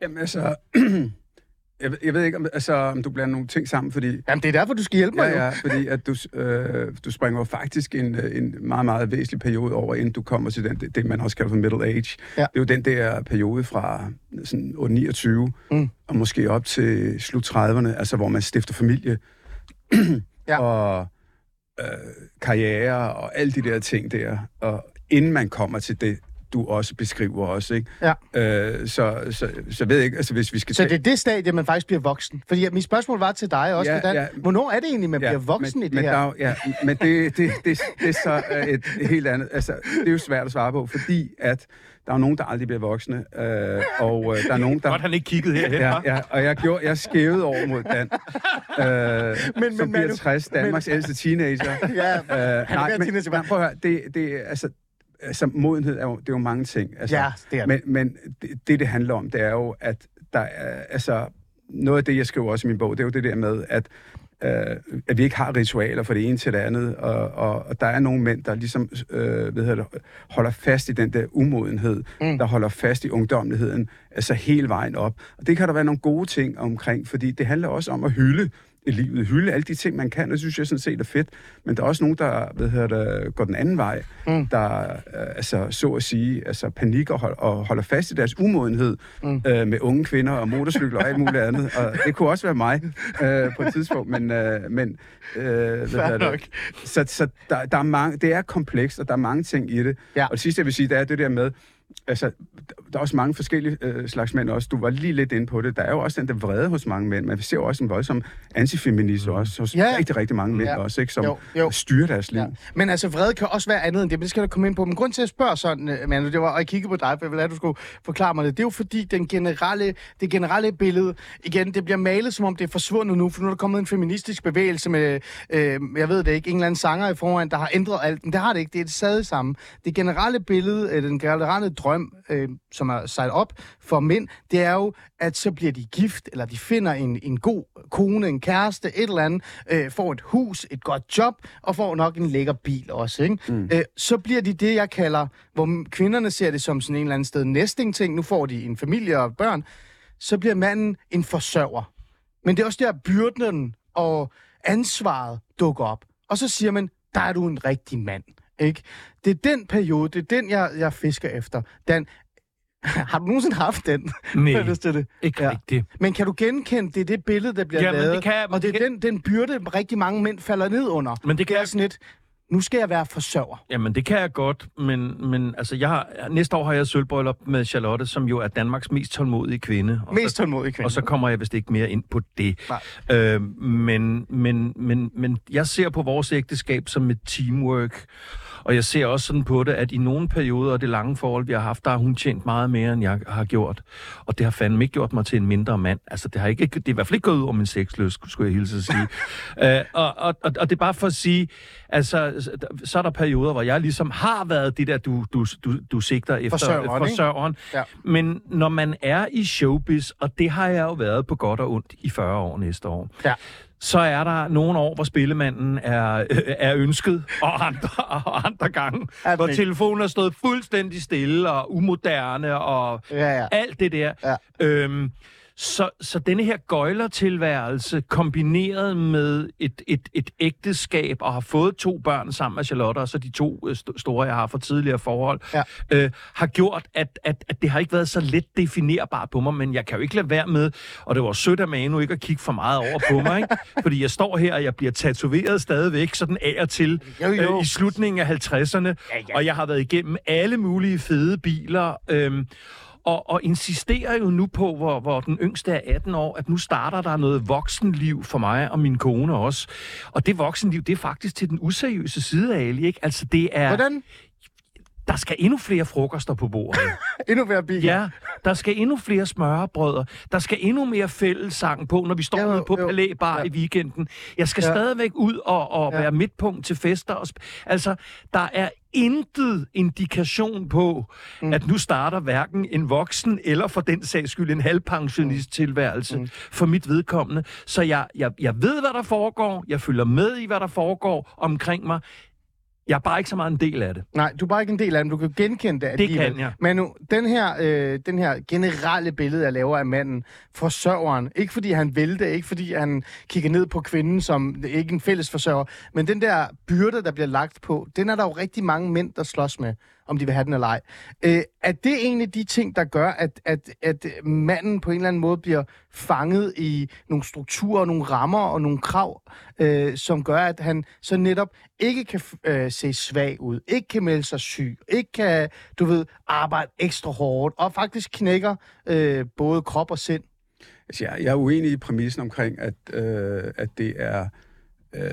Jamen altså, jeg, ved- jeg ved ikke, om, altså, om du blander nogle ting sammen, fordi... Jamen, det er derfor, du skal hjælpe mig, Ja, ja, fordi at du, øh, du springer faktisk en, øh, en meget, meget væsentlig periode over, inden du kommer til den, det, det man også kalder for middle age. Ja. Det er jo den der periode fra sådan 29 Mm. og måske op til slut 30'erne, altså hvor man stifter familie Ja. og øh, karriere og alle de der ting der. Og inden man kommer til det, du også beskriver også, ikke? Ja. Øh, så, så, så ved jeg ikke, altså hvis vi skal Så tage- det er det stadie, man faktisk bliver voksen. Fordi ja, mit spørgsmål var til dig også, Ja, hvordan, ja. hvornår er det egentlig, man bliver voksen men, i det men her? Der, er ja, men det, det, det, det er så et, et helt andet... Altså, det er jo svært at svare på, fordi at der er nogen, der aldrig bliver voksne, øh, og øh, der er nogen, der... Godt, han ikke kiggede herhen, Ja, hva'? ja, og jeg, gjorde, jeg skævede over mod Dan, øh, Men- som men bliver Manu- 60, Danmarks ældste teenager. Ja, Øh, han er nej, men, teenager, men prøv at høre, det, det, altså, altså, modenhed er jo, det er jo mange ting. Altså, Ja, det er det. Men, men det, det, handler om, det er jo, at der er, altså, noget af det, jeg skriver også i min bog, det er jo det der med, at øh, at vi ikke har ritualer fra det ene til det andet, og, og, og der er nogle mænd, der ligesom øh, hvad hedder det, holder fast i den der umodenhed, mm. der holder fast i ungdommeligheden, altså hele vejen op. Og det kan der være nogle gode ting omkring, fordi det handler også om at hylde livet, hylde alle de ting, man kan, det synes jeg sådan set er fedt. Men der er også nogen, der hvad hedder det, går den anden vej, mm. der øh, altså, så at sige, altså, panikker og, hold, og holder fast i deres umodenhed mm. øh, med unge kvinder og motorcykler og alt muligt andet. Og det kunne også være mig øh, på et tidspunkt, men, øh, men øh, hvad hedder det? Så, så der, der er mange, det er komplekst, og der er mange ting i det. Ja. Og det sidste, jeg vil sige, det er det der med, altså, der er også mange forskellige øh, slags mænd også. Du var lige lidt inde på det. Der er jo også den der vrede hos mange mænd. Man ser jo også en voldsom antifeminist også hos Ja, rigtig, rigtig mange mænd Ja. også, ikke, som Jo, jo. styrer deres liv. Ja. Men altså, vrede kan også være andet end det, men det skal du komme ind på. Men grund til at spørge sådan, øh, Manu, det var, og jeg kigger på dig, for jeg vil have, at du skulle forklare mig det. Det er jo fordi, den generelle, det generelle billede, igen, det bliver malet, som om det er forsvundet nu, for nu er der kommet en feministisk bevægelse med, øh, jeg ved det ikke, en eller anden sanger i foran, der har ændret alt. Men det har det ikke, det er det samme. Det generelle billede, øh, den generelle drøm, øh, som er sejlet op for mænd, det er jo, at så bliver de gift, eller de finder en, en god kone, en kæreste, et eller andet, øh, får et hus, et godt job, og får nok en lækker bil også. Ikke? Mm. Øh, så bliver de det, jeg kalder, hvor kvinderne ser det som sådan en eller anden sted nesting-ting. Nu får de en familie og børn. Så bliver manden en forsørger. Men det er også der, byrden og ansvaret dukker op. Og så siger man, der er du en rigtig mand. Ikke? Det er den periode, det er den, jeg, jeg fisker efter. Dan, har du nogensinde haft den? Nej, lyst til det? ikke Ja. rigtigt. Men kan du genkende, det er det billede, der bliver Ja, men det lavet, kan men og det er det kan- den, den byrde, rigtig mange mænd falder ned under. Men det kan Det er sådan lidt, nu skal jeg være forsørger. jamen, det kan jeg godt, men, men altså, jeg har, næste år har jeg sølvbryllup med Charlotte, som jo er Danmarks mest tålmodige kvinde. Og Mest så, tålmodig kvinde. og så kommer jeg vist ikke mere ind på det. Nej. Øh, men, men, men, men jeg ser på vores ægteskab som et teamwork, og jeg ser også sådan på det, at i nogle perioder af det lange forhold, vi har haft, der har hun tjent meget mere, end jeg har gjort. Og det har fandme ikke gjort mig til en mindre mand. Altså, det har ikke, det er i hvert fald ikke gået ud over min sexlyst, skulle jeg hilse at sige. øh, og, og, og, og, det er bare for at sige, altså, så er der perioder, hvor jeg ligesom har været det der, du, du, du, du sigter efter Forsørgeren, forsørgeren. Ja. Men når man er i showbiz, og det har jeg jo været på godt og ondt i 40 år næste år, Ja. Så er der nogle år, hvor spillemanden er, øh, er ønsket, og andre, og andre gange, den hvor telefonen er stået fuldstændig stille og umoderne og Ja, ja. alt det der. Ja. Øhm, Så, så denne her gøjlertilværelse, kombineret med et, et, et ægteskab, og har fået to børn sammen med Charlotte, og så de to øh, st- store, jeg har fra tidligere forhold, Ja. øh, har gjort, at, at, at det har ikke været så let definerbart på mig, men jeg kan jo ikke lade være med, og det var sødt af Manu ikke at kigge for meget over på mig, ikke? fordi jeg står her, og jeg bliver tatoveret stadigvæk, sådan af og til, Jo, jo. Øh, i slutningen af 50'erne, ja, ja. og jeg har været igennem alle mulige fede biler, øhm, og, og insisterer jo nu på, hvor, hvor den yngste er 18 år, at nu starter der noget voksenliv for mig og min kone også. Og det voksenliv, det er faktisk til den useriøse side af Ali, ikke? Altså, det er... Hvordan? Der skal endnu flere frokoster på bordet. Endnu mere bil. Ja, der skal endnu flere smørbrødre. Der skal endnu mere fællessang på, når vi står Jo, ude på jo. Palæ Bar Ja. i weekenden. Jeg skal Ja. stadigvæk ud og, og Ja. være midtpunkt til fester. Og altså, der er intet indikation på, mm. at nu starter hverken en voksen eller for den sags skyld en halvpensionist tilværelse mm. for mit vedkommende. Så jeg, jeg, jeg ved, hvad der foregår. Jeg følger med i, hvad der foregår omkring mig. Jeg er bare ikke så meget en del af det. Nej, du er bare ikke en del af dem. Du kan genkende det alligevel. kan jeg. Men nu, den her, øh, den her generelle billede, jeg laver af manden, forsørgeren, ikke fordi han vil det, ikke fordi han kigger ned på kvinden som ikke en fælles forsørger, men den der byrde, der bliver lagt på, den er der jo rigtig mange mænd, der slås med, om de vil have den eller ej. Øh, er det egentlig de ting, der gør, at, at, at manden på en eller anden måde bliver fanget i nogle strukturer, nogle rammer og nogle krav, øh, som gør, at han så netop ikke kan øh, se svag ud, ikke kan melde sig syg, ikke kan, du ved, arbejde ekstra hårdt, og faktisk knækker øh, både krop og sind. Altså, jeg, jeg er uenig i præmissen omkring, at, øh, at det er øh,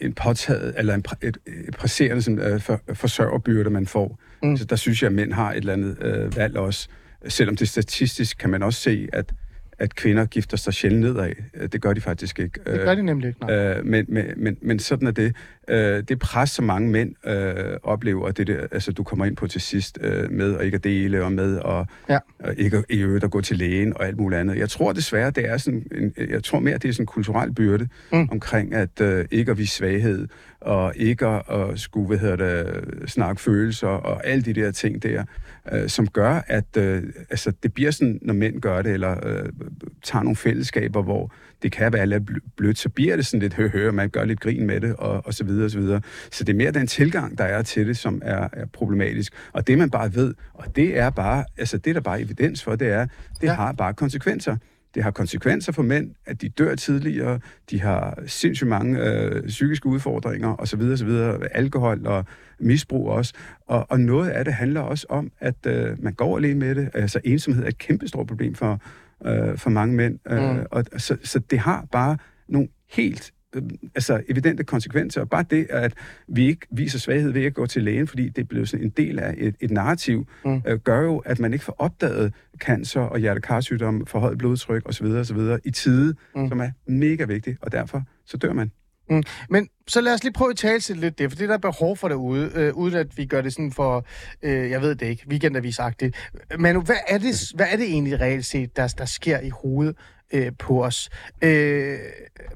en påtaget, eller en, et, et presserende sådan, øh, for, forsørgerbyrde, man får. Mm. Så der synes jeg, at mænd har et eller andet øh, valg også. Selvom det statistisk kan man også se, at, at kvinder gifter sig sjældent nedad. Øh, Det gør de faktisk ikke. Det gør de nemlig ikke. Nej. Øh, men, men, men, men sådan er det. Øh, det pres, som mange mænd øh, oplever, det der, altså du kommer ind på til sidst øh, med at ikke at dele og med at Ja. og ikke i øvrigt at gå til lægen og alt muligt andet. Jeg tror desværre, det er sådan en, jeg tror mere, det er sådan en kulturel byrde mm. omkring at øh, ikke at vise svaghed og ikke at, at skulle, hvad hedder det, snakke følelser og alle de der ting der, øh, som gør, at øh, altså, det bliver sådan, når mænd gør det, eller øh, tager nogle fællesskaber, hvor det kan være lidt bl- blødt, så bliver det sådan lidt høhø, og man gør lidt grin med det, og, og så videre, og så videre. Så det er mere den tilgang, der er til det, som er, er problematisk. Og det, man bare ved, og det er bare, altså det er der bare evidens for, det er, det Ja. ja. har bare konsekvenser. Det har konsekvenser for mænd, at de dør tidligere, de har sindssygt mange øh, psykiske udfordringer osv. osv. Alkohol og misbrug også. Og, og noget af det handler også om, at øh, man går alene med det. Altså ensomhed er et kæmpestort problem for, øh, for mange mænd. Mm. Øh, og, så, så det har bare nogle helt øh, altså evidente konsekvenser. Og bare det, at vi ikke viser svaghed ved at gå til lægen, fordi det blevet sådan en del af et, et narrativ, mm. øh, gør jo, at man ikke får opdaget cancer og hjertekarsygdom, forhøjet blodtryk osv. osv. i tide, mm. som er mega vigtigt, og derfor så dør man. Mm. Men så lad os lige prøve at tale til lidt det, for det der er behov for derude, øh, uden at vi gør det sådan for, øh, jeg ved det ikke, weekendavisagtigt. Men hvad er det, hvad er det egentlig reelt set, der, der sker i hovedet øh, på os? Øh,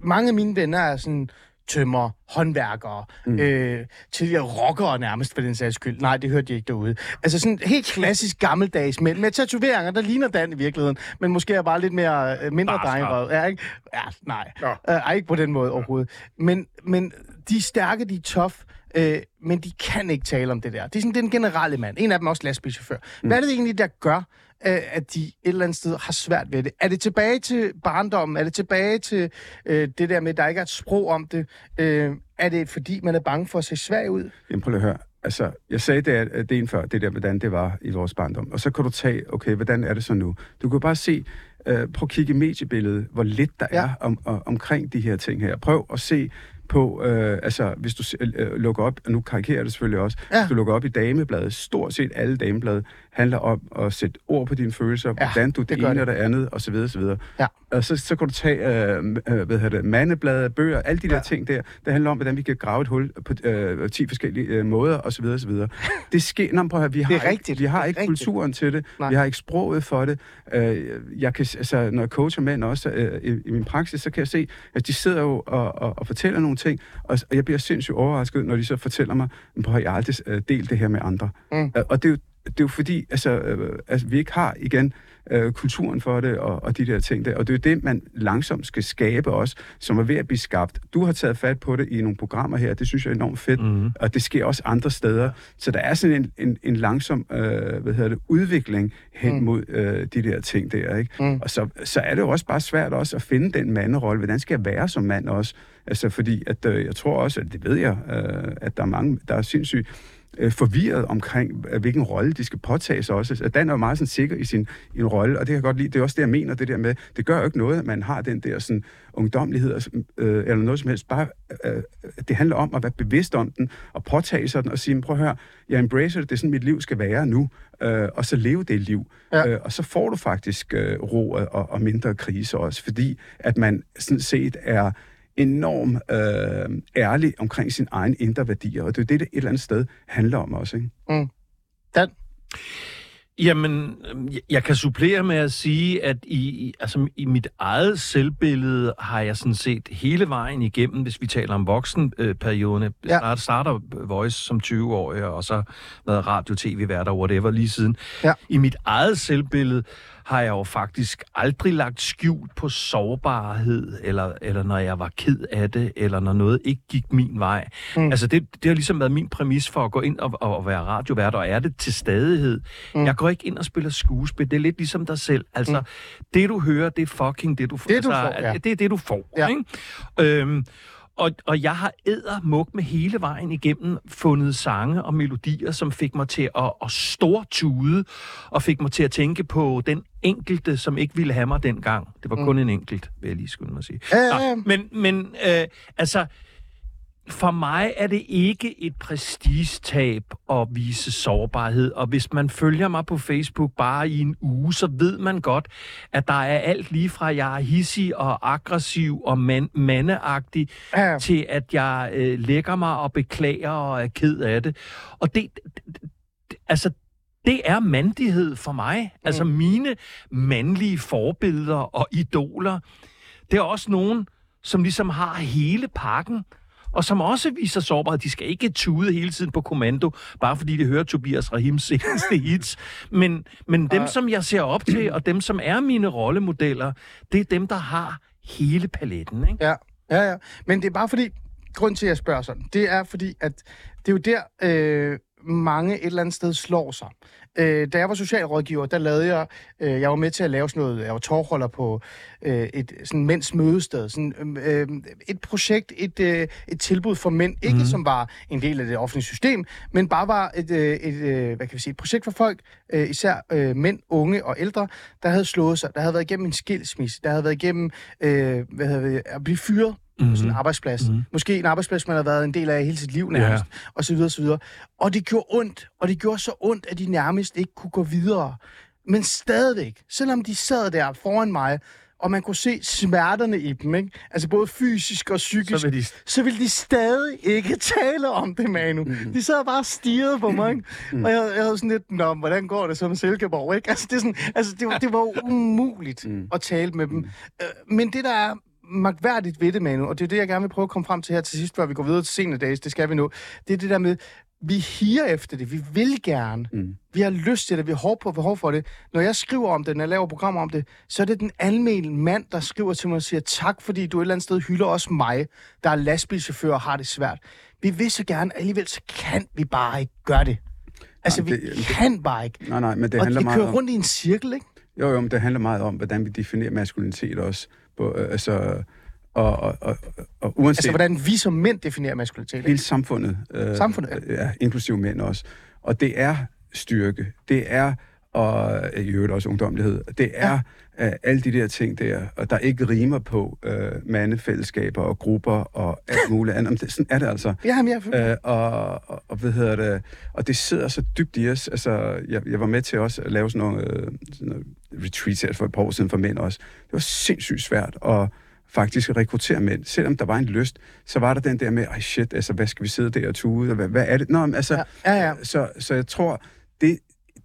mange af mine venner er sådan tømmer, håndværkere, mm. øh, tidligere rockere nærmest for den sags skyld. Nej, det hørte de ikke derude. Altså sådan helt klassisk gammeldags mænd med tatoveringer, der ligner Dan i virkeligheden, men måske er bare lidt mere, øh, mindre drengerøv. Ja, ikke? Ja, nej. Øh, ej, ikke på den måde overhovedet. Men, men de er stærke, de er tough, øh, men de kan ikke tale om det der. Det er sådan den generelle mand. En af dem er også lastbilchauffør. Mm. Hvad er det egentlig, der gør, øh, at de et eller andet sted har svært ved det? Er det tilbage til barndommen? Er det tilbage til øh, det der med, at der ikke er et sprog om det? Øh, er det fordi, man er bange for at se svag ud? Jamen prøv lige at høre. Altså, jeg sagde det, at det en før, det der, hvordan det var i vores barndom. Og så kan du tage, okay, hvordan er det så nu? Du kan bare se, øh, prøv at kigge i mediebilledet, hvor lidt der Ja. er om, om, omkring de her ting her. Prøv at se på, øh, altså, hvis du øh, lukker op, og nu karikerer det selvfølgelig også, Ja. hvis du lukker op i damebladet, stort set alle dameblade handler om at sætte ord på dine følelser, Ja, hvordan du det det, ene det. og det andet, og så videre, og så videre. Ja. Og så, så kan du tage, øh, øh, hvad hedder det, mandeblade, bøger, alle de der Ja. ting der, det handler om, hvordan vi kan grave et hul på øh, 10 forskellige øh, måder, og så videre, og så videre. Det sker, Nå, men prøv at vi har, er rigtigt. ikke, vi har Det ikke rigtigt. kulturen til det, Nej. vi har ikke sproget for det. Øh, jeg kan, altså, når jeg coacher mænd også øh, i, i min praksis, så kan jeg se, at de sidder jo og, og, og fortæller nogle ting, og, og jeg bliver sindssygt overrasket, når de så fortæller mig, at jeg har aldrig øh, delt det her med andre. Mm. Og det er jo det er jo fordi, altså, øh, altså, vi ikke har igen øh, kulturen for det og, og de der ting der. Og det er jo det, man langsomt skal skabe også, som er ved at blive skabt. Du har taget fat på det i nogle programmer her, det synes jeg er enormt fedt, mm. og det sker også andre steder. Så der er sådan en, en, en langsom øh, hvad hedder det, udvikling hen mm. mod øh, de der ting der. Ikke? Mm. Og så, så er det jo også bare svært også at finde den manderolle. Hvordan skal jeg være som mand også? Altså fordi, at øh, jeg tror også, at det ved jeg, øh, at der er mange, der er sindssygt øh, forvirret omkring, hvilken rolle de skal påtage sig også. Altså, Dan er jo meget sådan sikker i sin en rolle, og det kan jeg godt lide. Det er også det, jeg mener, det der med, det gør jo ikke noget, at man har den der sådan ungdomlighed øh, eller noget som helst. Bare, øh, det handler om at være bevidst om den, og påtage sig den, og sige, prøv at høre, jeg embracer det, det er sådan, mit liv skal være nu, øh, og så leve det liv. Ja. Øh, og så får du faktisk øh, ro og, og mindre krise også, fordi at man sådan set er enormt øh, ærlig omkring sin egen indre værdier, og det er det, det et eller andet sted handler om også. Ikke? Mm. Dan? Jamen, jeg kan supplere med at sige, at i, altså, i mit eget selvbillede har jeg sådan set hele vejen igennem, hvis vi taler om voksenperioden. Jeg ja. starter Voice som 20-årig, og så været radio, tv, værter, whatever, lige siden. Ja. I mit eget selvbillede har jeg jo faktisk aldrig lagt skjul på sårbarhed, eller, eller når jeg var ked af det, eller når noget ikke gik min vej. Mm. Altså, det, det har ligesom været min præmis for at gå ind og, og være radiovært, og er det til stadighed. Mm. Jeg går ikke ind og spiller skuespil. Det er lidt ligesom dig selv. Altså, mm. det du hører, det er fucking det, du får. Det, altså, du får, ja. det er det, du får. Ja. Ikke? Øhm, og, og jeg har ædermuk med hele vejen igennem fundet sange og melodier, som fik mig til at, at stortude, og fik mig til at tænke på den enkelte, som ikke ville have mig dengang. Det var kun mm. en enkelt, vil jeg lige skynde mig at sige. Ja, Nå, men men øh, altså, for mig er det ikke et prestigetab at vise sårbarhed, og hvis man følger mig på Facebook bare i en uge, så ved man godt, at der er alt lige fra, at jeg er hissig og aggressiv og man- mandeagtig, ja. til at jeg øh, lægger mig og beklager og er ked af det. Og det, det altså, det er mandighed for mig. Mm. Altså mine mandlige forbilleder og idoler, det er også nogen, som ligesom har hele pakken og som også viser sårbarhed. De skal ikke tude hele tiden på kommando, bare fordi de hører Tobias Rahims seneste hits. Men, men dem, som jeg ser op til, og dem, som er mine rollemodeller, det er dem, der har hele paletten. Ikke? Ja, ja, ja. Men det er bare fordi, grund til, at jeg spørger sådan, det er fordi, at det er jo der, øh, mange et eller andet sted slår sig. Øh, da jeg var socialrådgiver, der lavede jeg, øh, jeg var med til at lave sådan noget, jeg var tårholder på øh, et sådan mænds mødested, sådan, øh, et projekt, et, øh, et tilbud for mænd, ikke mm. som var en del af det offentlige system, men bare var et, øh, et øh, hvad kan vi sige, et projekt for folk, øh, især øh, mænd, unge og ældre, der havde slået sig, der havde været igennem en skilsmisse, der havde været igennem øh, hvad hedder det, at blive fyret mm-hmm. sådan en arbejdsplads. Mm-hmm. Måske en arbejdsplads, man har været en del af hele sit liv nærmest, ja. og så videre, og så videre. Og det gjorde ondt, og det gjorde så ondt, at de nærmest ikke kunne gå videre. Men stadigvæk, selvom de sad der foran mig, og man kunne se smerterne i dem, ikke? altså både fysisk og psykisk, så, vil de... så ville de stadig ikke tale om det, Manu. Mm. De sad bare og stirrede på mig, ikke? Mm. og jeg, jeg havde sådan lidt, nå, hvordan går det så med Silkeborg? Ikke? Altså, det, er sådan, altså, det, var, det var umuligt mm. at tale med dem. Mm. Men det, der er magværdigt ved det, Manu, og det er det, jeg gerne vil prøve at komme frem til her til sidst, før vi går videre til senere dages, det skal vi nu, det er det der med, vi higer efter det, vi vil gerne, mm. vi har lyst til det, vi har på behov for det. Når jeg skriver om det, når jeg laver programmer om det, så er det den almindelige mand, der skriver til mig og siger, tak fordi du et eller andet sted hylder også mig, der er lastbilchauffør og har det svært. Vi vil så gerne, alligevel så kan vi bare ikke gøre det. Altså, nej, det, vi det, kan bare ikke. Nej, nej, men det og handler det meget kører om... rundt i en cirkel, ikke? Jo, jo, men det handler meget om, hvordan vi definerer maskulinitet også. På, øh, altså, og, og, og, og uanset... Altså, hvordan vi som mænd definerer maskulinitet? Hele samfundet. Øh, samfundet, ja. ja. inklusive mænd også. Og det er styrke. Det er, og i øvrigt også ungdomlighed, det er ja. uh, alle de der ting der, og der ikke rimer på uh, mandefællesskaber og grupper og alt muligt andet. Det, sådan er det altså. Ja, men jeg uh, og, og, og, hvad hedder det, og det sidder så dybt i os. Altså, jeg, jeg var med til også at lave sådan nogle, uh, sådan nogle retreats for et par år siden for mænd også. Det var sindssygt svært, og faktisk at rekruttere mænd. Selvom der var en lyst, så var der den der med, ej shit, altså, hvad skal vi sidde der og tude, hvad, hvad er det? Nå, men, altså, ja, ja, ja. Så, så jeg tror,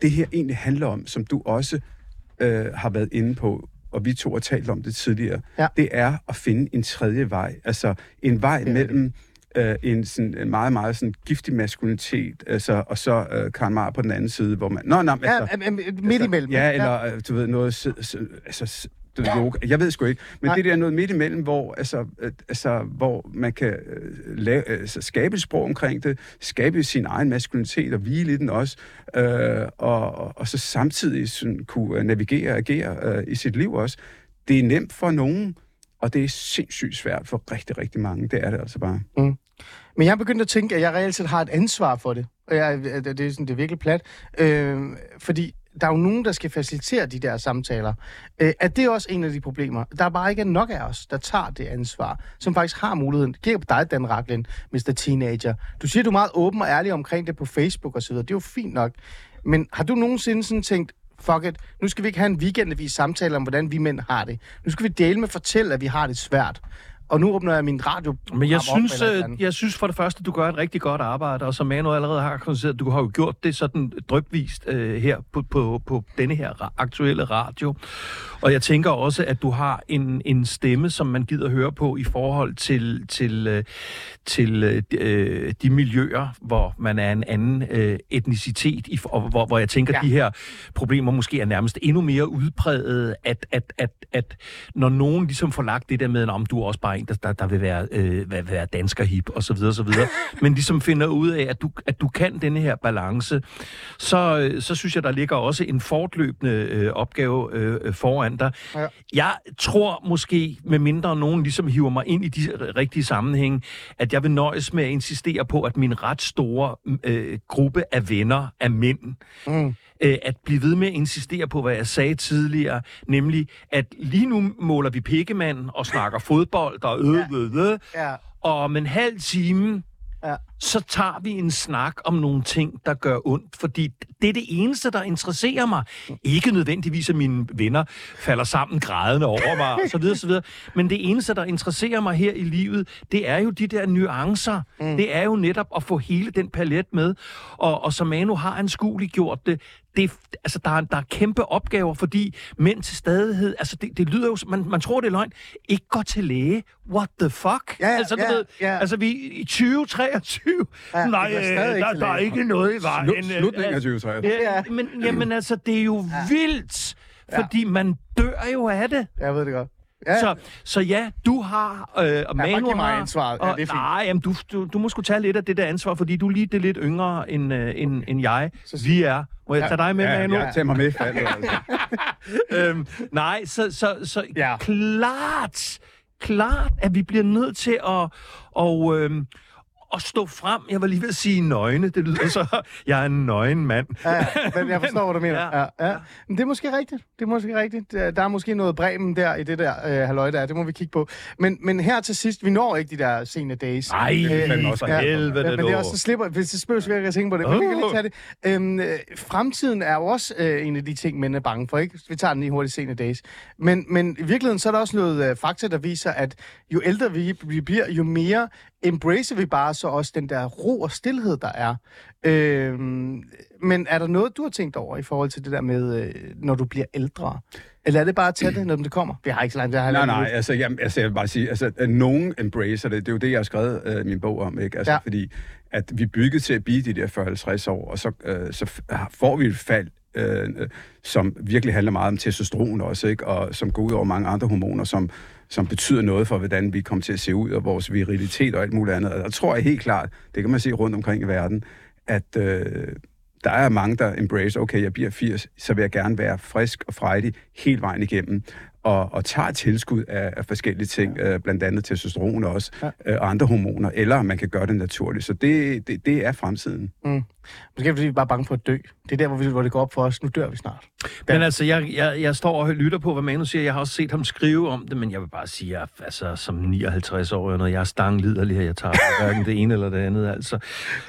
det, her egentlig handler om, som du også øh, har været inde på, og vi to har talt om det tidligere, ja. det er at finde en tredje vej. Altså en vej ja. mellem øh, en, sådan, en meget, meget sådan giftig maskulinitet, altså, og så øh, Karl Marr på den anden side, hvor man... Nå, Ja, altså, ja, ja, midt imellem. Ja, eller øh, du ved, noget... Altså, du ved, yoga. Jeg ved sgu ikke. Men Nej. det der er noget midt imellem, hvor, altså, øh, altså, hvor man kan øh, lave, altså, skabe et sprog omkring det, skabe sin egen maskulinitet og hvile i den også, øh, og, og, så samtidig sådan, kunne øh, navigere og agere øh, i sit liv også. Det er nemt for nogen, og det er sindssygt svært for rigtig, rigtig mange. Det er det altså bare. Men jeg er begyndt at tænke, at jeg reelt set har et ansvar for det. Og jeg, det, det, er sådan, det er virkelig plat. Øh, fordi der er jo nogen, der skal facilitere de der samtaler. Øh, er det også en af de problemer? Der er bare ikke nok af os, der tager det ansvar, som faktisk har muligheden. Det kigger på dig, Dan Raklin, Mr. Teenager. Du siger, du er meget åben og ærlig omkring det på Facebook osv. Det er jo fint nok. Men har du nogensinde sådan tænkt, fuck it, nu skal vi ikke have en weekendvis samtale om, hvordan vi mænd har det. Nu skal vi dele med at fortælle, at vi har det svært. Og nu åbner jeg min radio. Men jeg synes, øh, jeg synes for det første, du gør et rigtig godt arbejde, og som Manu allerede har konstateret, du har jo gjort det sådan drøbvist øh, her på, på, på denne her aktuelle radio. Og jeg tænker også, at du har en, en stemme, som man gider høre på i forhold til, til, øh, til øh, de- miljøer, hvor man er en anden øh, etnicitet, i, og hvor, hvor jeg tænker, Ja. ja. de her problemer måske er nærmest endnu mere udpræget, at, at, at, at når nogen ligesom får lagt det der med, om du er også bare en, der, der, der vil være, øh, vil være dansker hip, og så videre, og så videre, men ligesom finder ud af, at du, at du kan denne her balance, så, øh, så synes jeg, der ligger også en fortløbende øh, opgave øh, øh, foran dig. Ja. Jeg tror måske, med mindre nogen ligesom hiver mig ind i de rigtige sammenhænge, at jeg vil nøjes med at insistere på, at min ret store øh, gruppe af venner er mænd, Mm. Øh, at blive ved med at insistere på, hvad jeg sagde tidligere, nemlig, at lige nu måler vi pikkemand og snakker fodbold og øh, øh, øh, Ja. og om en halv time, Ja. så tager vi en snak om nogle ting, der gør ondt, fordi det er det eneste, der interesserer mig. Ikke nødvendigvis, at mine venner falder sammen grædende over mig, og så videre, så videre. Men det eneste, der interesserer mig her i livet, det er jo de der nuancer. Mm. Det er jo netop at få hele den palet med. Og, og som Manu har anskueligt gjort det, det, altså, der, er, der er kæmpe opgaver, fordi mænd til stadighed, altså det, det lyder jo, man, man tror, det er løgn, ikke går til læge. What the fuck? Ja, ja, altså, du ja, ved, ja. altså vi i 2023, Ja, ja, nej, øh, der, der er ikke noget i vejen. Slut, øh, slutningen af altså, 2023. Ja, men jamen altså, det er jo vildt, fordi man dør jo af det. Jeg ved det godt. Ja, Så, så ja, du har, øh, og bare Manu har... ansvaret. Ja, og, det er fint. Nej, jamen, du, du, du må sgu tage lidt af det der ansvar, fordi du er lige det lidt yngre end, øh, end, end jeg. Vi er. Må jeg tage dig med, Ja, Manu? ja, tag mig med faldet, altså. øhm, nej, så, så, så Ja. ja. klart, klart, at vi bliver nødt til at, og, øhm, at stå frem. Jeg var lige ved at sige nøgne. Det lyder så, jeg er en nøgen mand. Ja, men jeg forstår, hvad du mener. Ja, Ja. ja. Men det er måske rigtigt. Det er måske rigtigt. Der er måske noget bremen der i det der øh, halløj der. Det må vi kigge på. Men, men her til sidst, vi når ikke de der sene days. Ej, fandme også ja. helvede men, men det er også, så slipper, hvis det spørger, så jeg tænke på det. Men vi kan lige tage det. Øhm, øh, fremtiden er jo også øh, en af de ting, mænd er bange for, ikke? Vi tager den lige hurtigt sene days. Men, men i virkeligheden, så er der også noget øh, fakta, der viser, at jo ældre vi, vi bliver, jo mere embracer vi bare så også den der ro og stillhed, der er. Øhm, men er der noget, du har tænkt over i forhold til det der med, øh, når du bliver ældre? Eller er det bare at tage det, når det kommer? Vi har ikke så langt, det har Nej, nej, altså, jamen, altså jeg vil bare sige, altså, at nogen embracer det, det er jo det, jeg har skrevet øh, min bog om, ikke? Altså, Ja. fordi at vi bygget til at blive de der 40-50 år, og så, øh, så får vi et fald, Øh, øh, som virkelig handler meget om testosteron også, ikke? Og som går ud over mange andre hormoner, som, som betyder noget for, hvordan vi kommer til at se ud, og vores virilitet og alt muligt andet. Og der tror jeg helt klart, det kan man se rundt omkring i verden, at øh, der er mange, der embrace, okay, jeg bliver 80, så vil jeg gerne være frisk og frejdig hele vejen igennem, og, og tager tilskud af, af forskellige ting, øh, blandt andet testosteron også, ja. øh, og andre hormoner, eller man kan gøre det naturligt. Så det, det, det er fremtiden. Måske fordi vi er bare bange for at dø. Det er der, hvor, vi, hvor det går op for os. Nu dør vi snart. Men altså, jeg, jeg, jeg står og lytter på, hvad Manu siger. Jeg har også set ham skrive om det, men jeg vil bare sige, at altså, som 59 år, når jeg er stangliderlig her, jeg tager hverken det ene eller det andet, altså.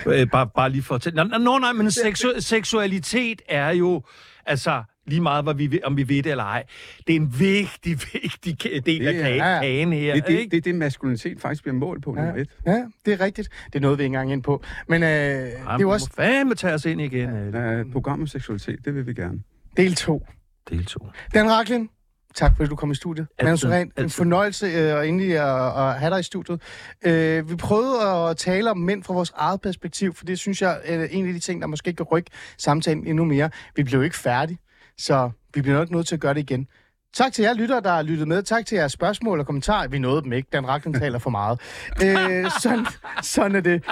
Øh, bare, bare lige for at tælle. Nå, nå, nej, men seksu- seksualitet er jo, altså, lige meget, hvad vi, om vi ved det eller ej. Det er en vigtig, vigtig del af Det er- kagen, ja, ja. kagen her, Det er det, ikke? det, er det, maskulinitet faktisk bliver målt på, nummer et. Ja, det er rigtigt. Det er noget, vi ikke engang ind på. Men øh, det er Jamen, jo også fandme tage os ind igen. Ja. Der et program om seksualitet, det vil vi gerne. del 2. Del 2. Dan Raklin, Tak fordi du kom i studiet. Manu Suren, en fornøjelse øh, og endelig at, at have dig i studiet. Øh, vi prøvede at tale om mænd fra vores eget perspektiv, for det synes jeg er en af de ting, der måske kan rykke samtalen endnu mere. Vi blev ikke færdige, så vi bliver nok nødt til at gøre det igen. Tak til jer lyttere, der har lyttet med. Tak til jeres spørgsmål og kommentarer. Vi nåede dem ikke. Dan Ragnar taler for meget. Øh, sådan, sådan er det.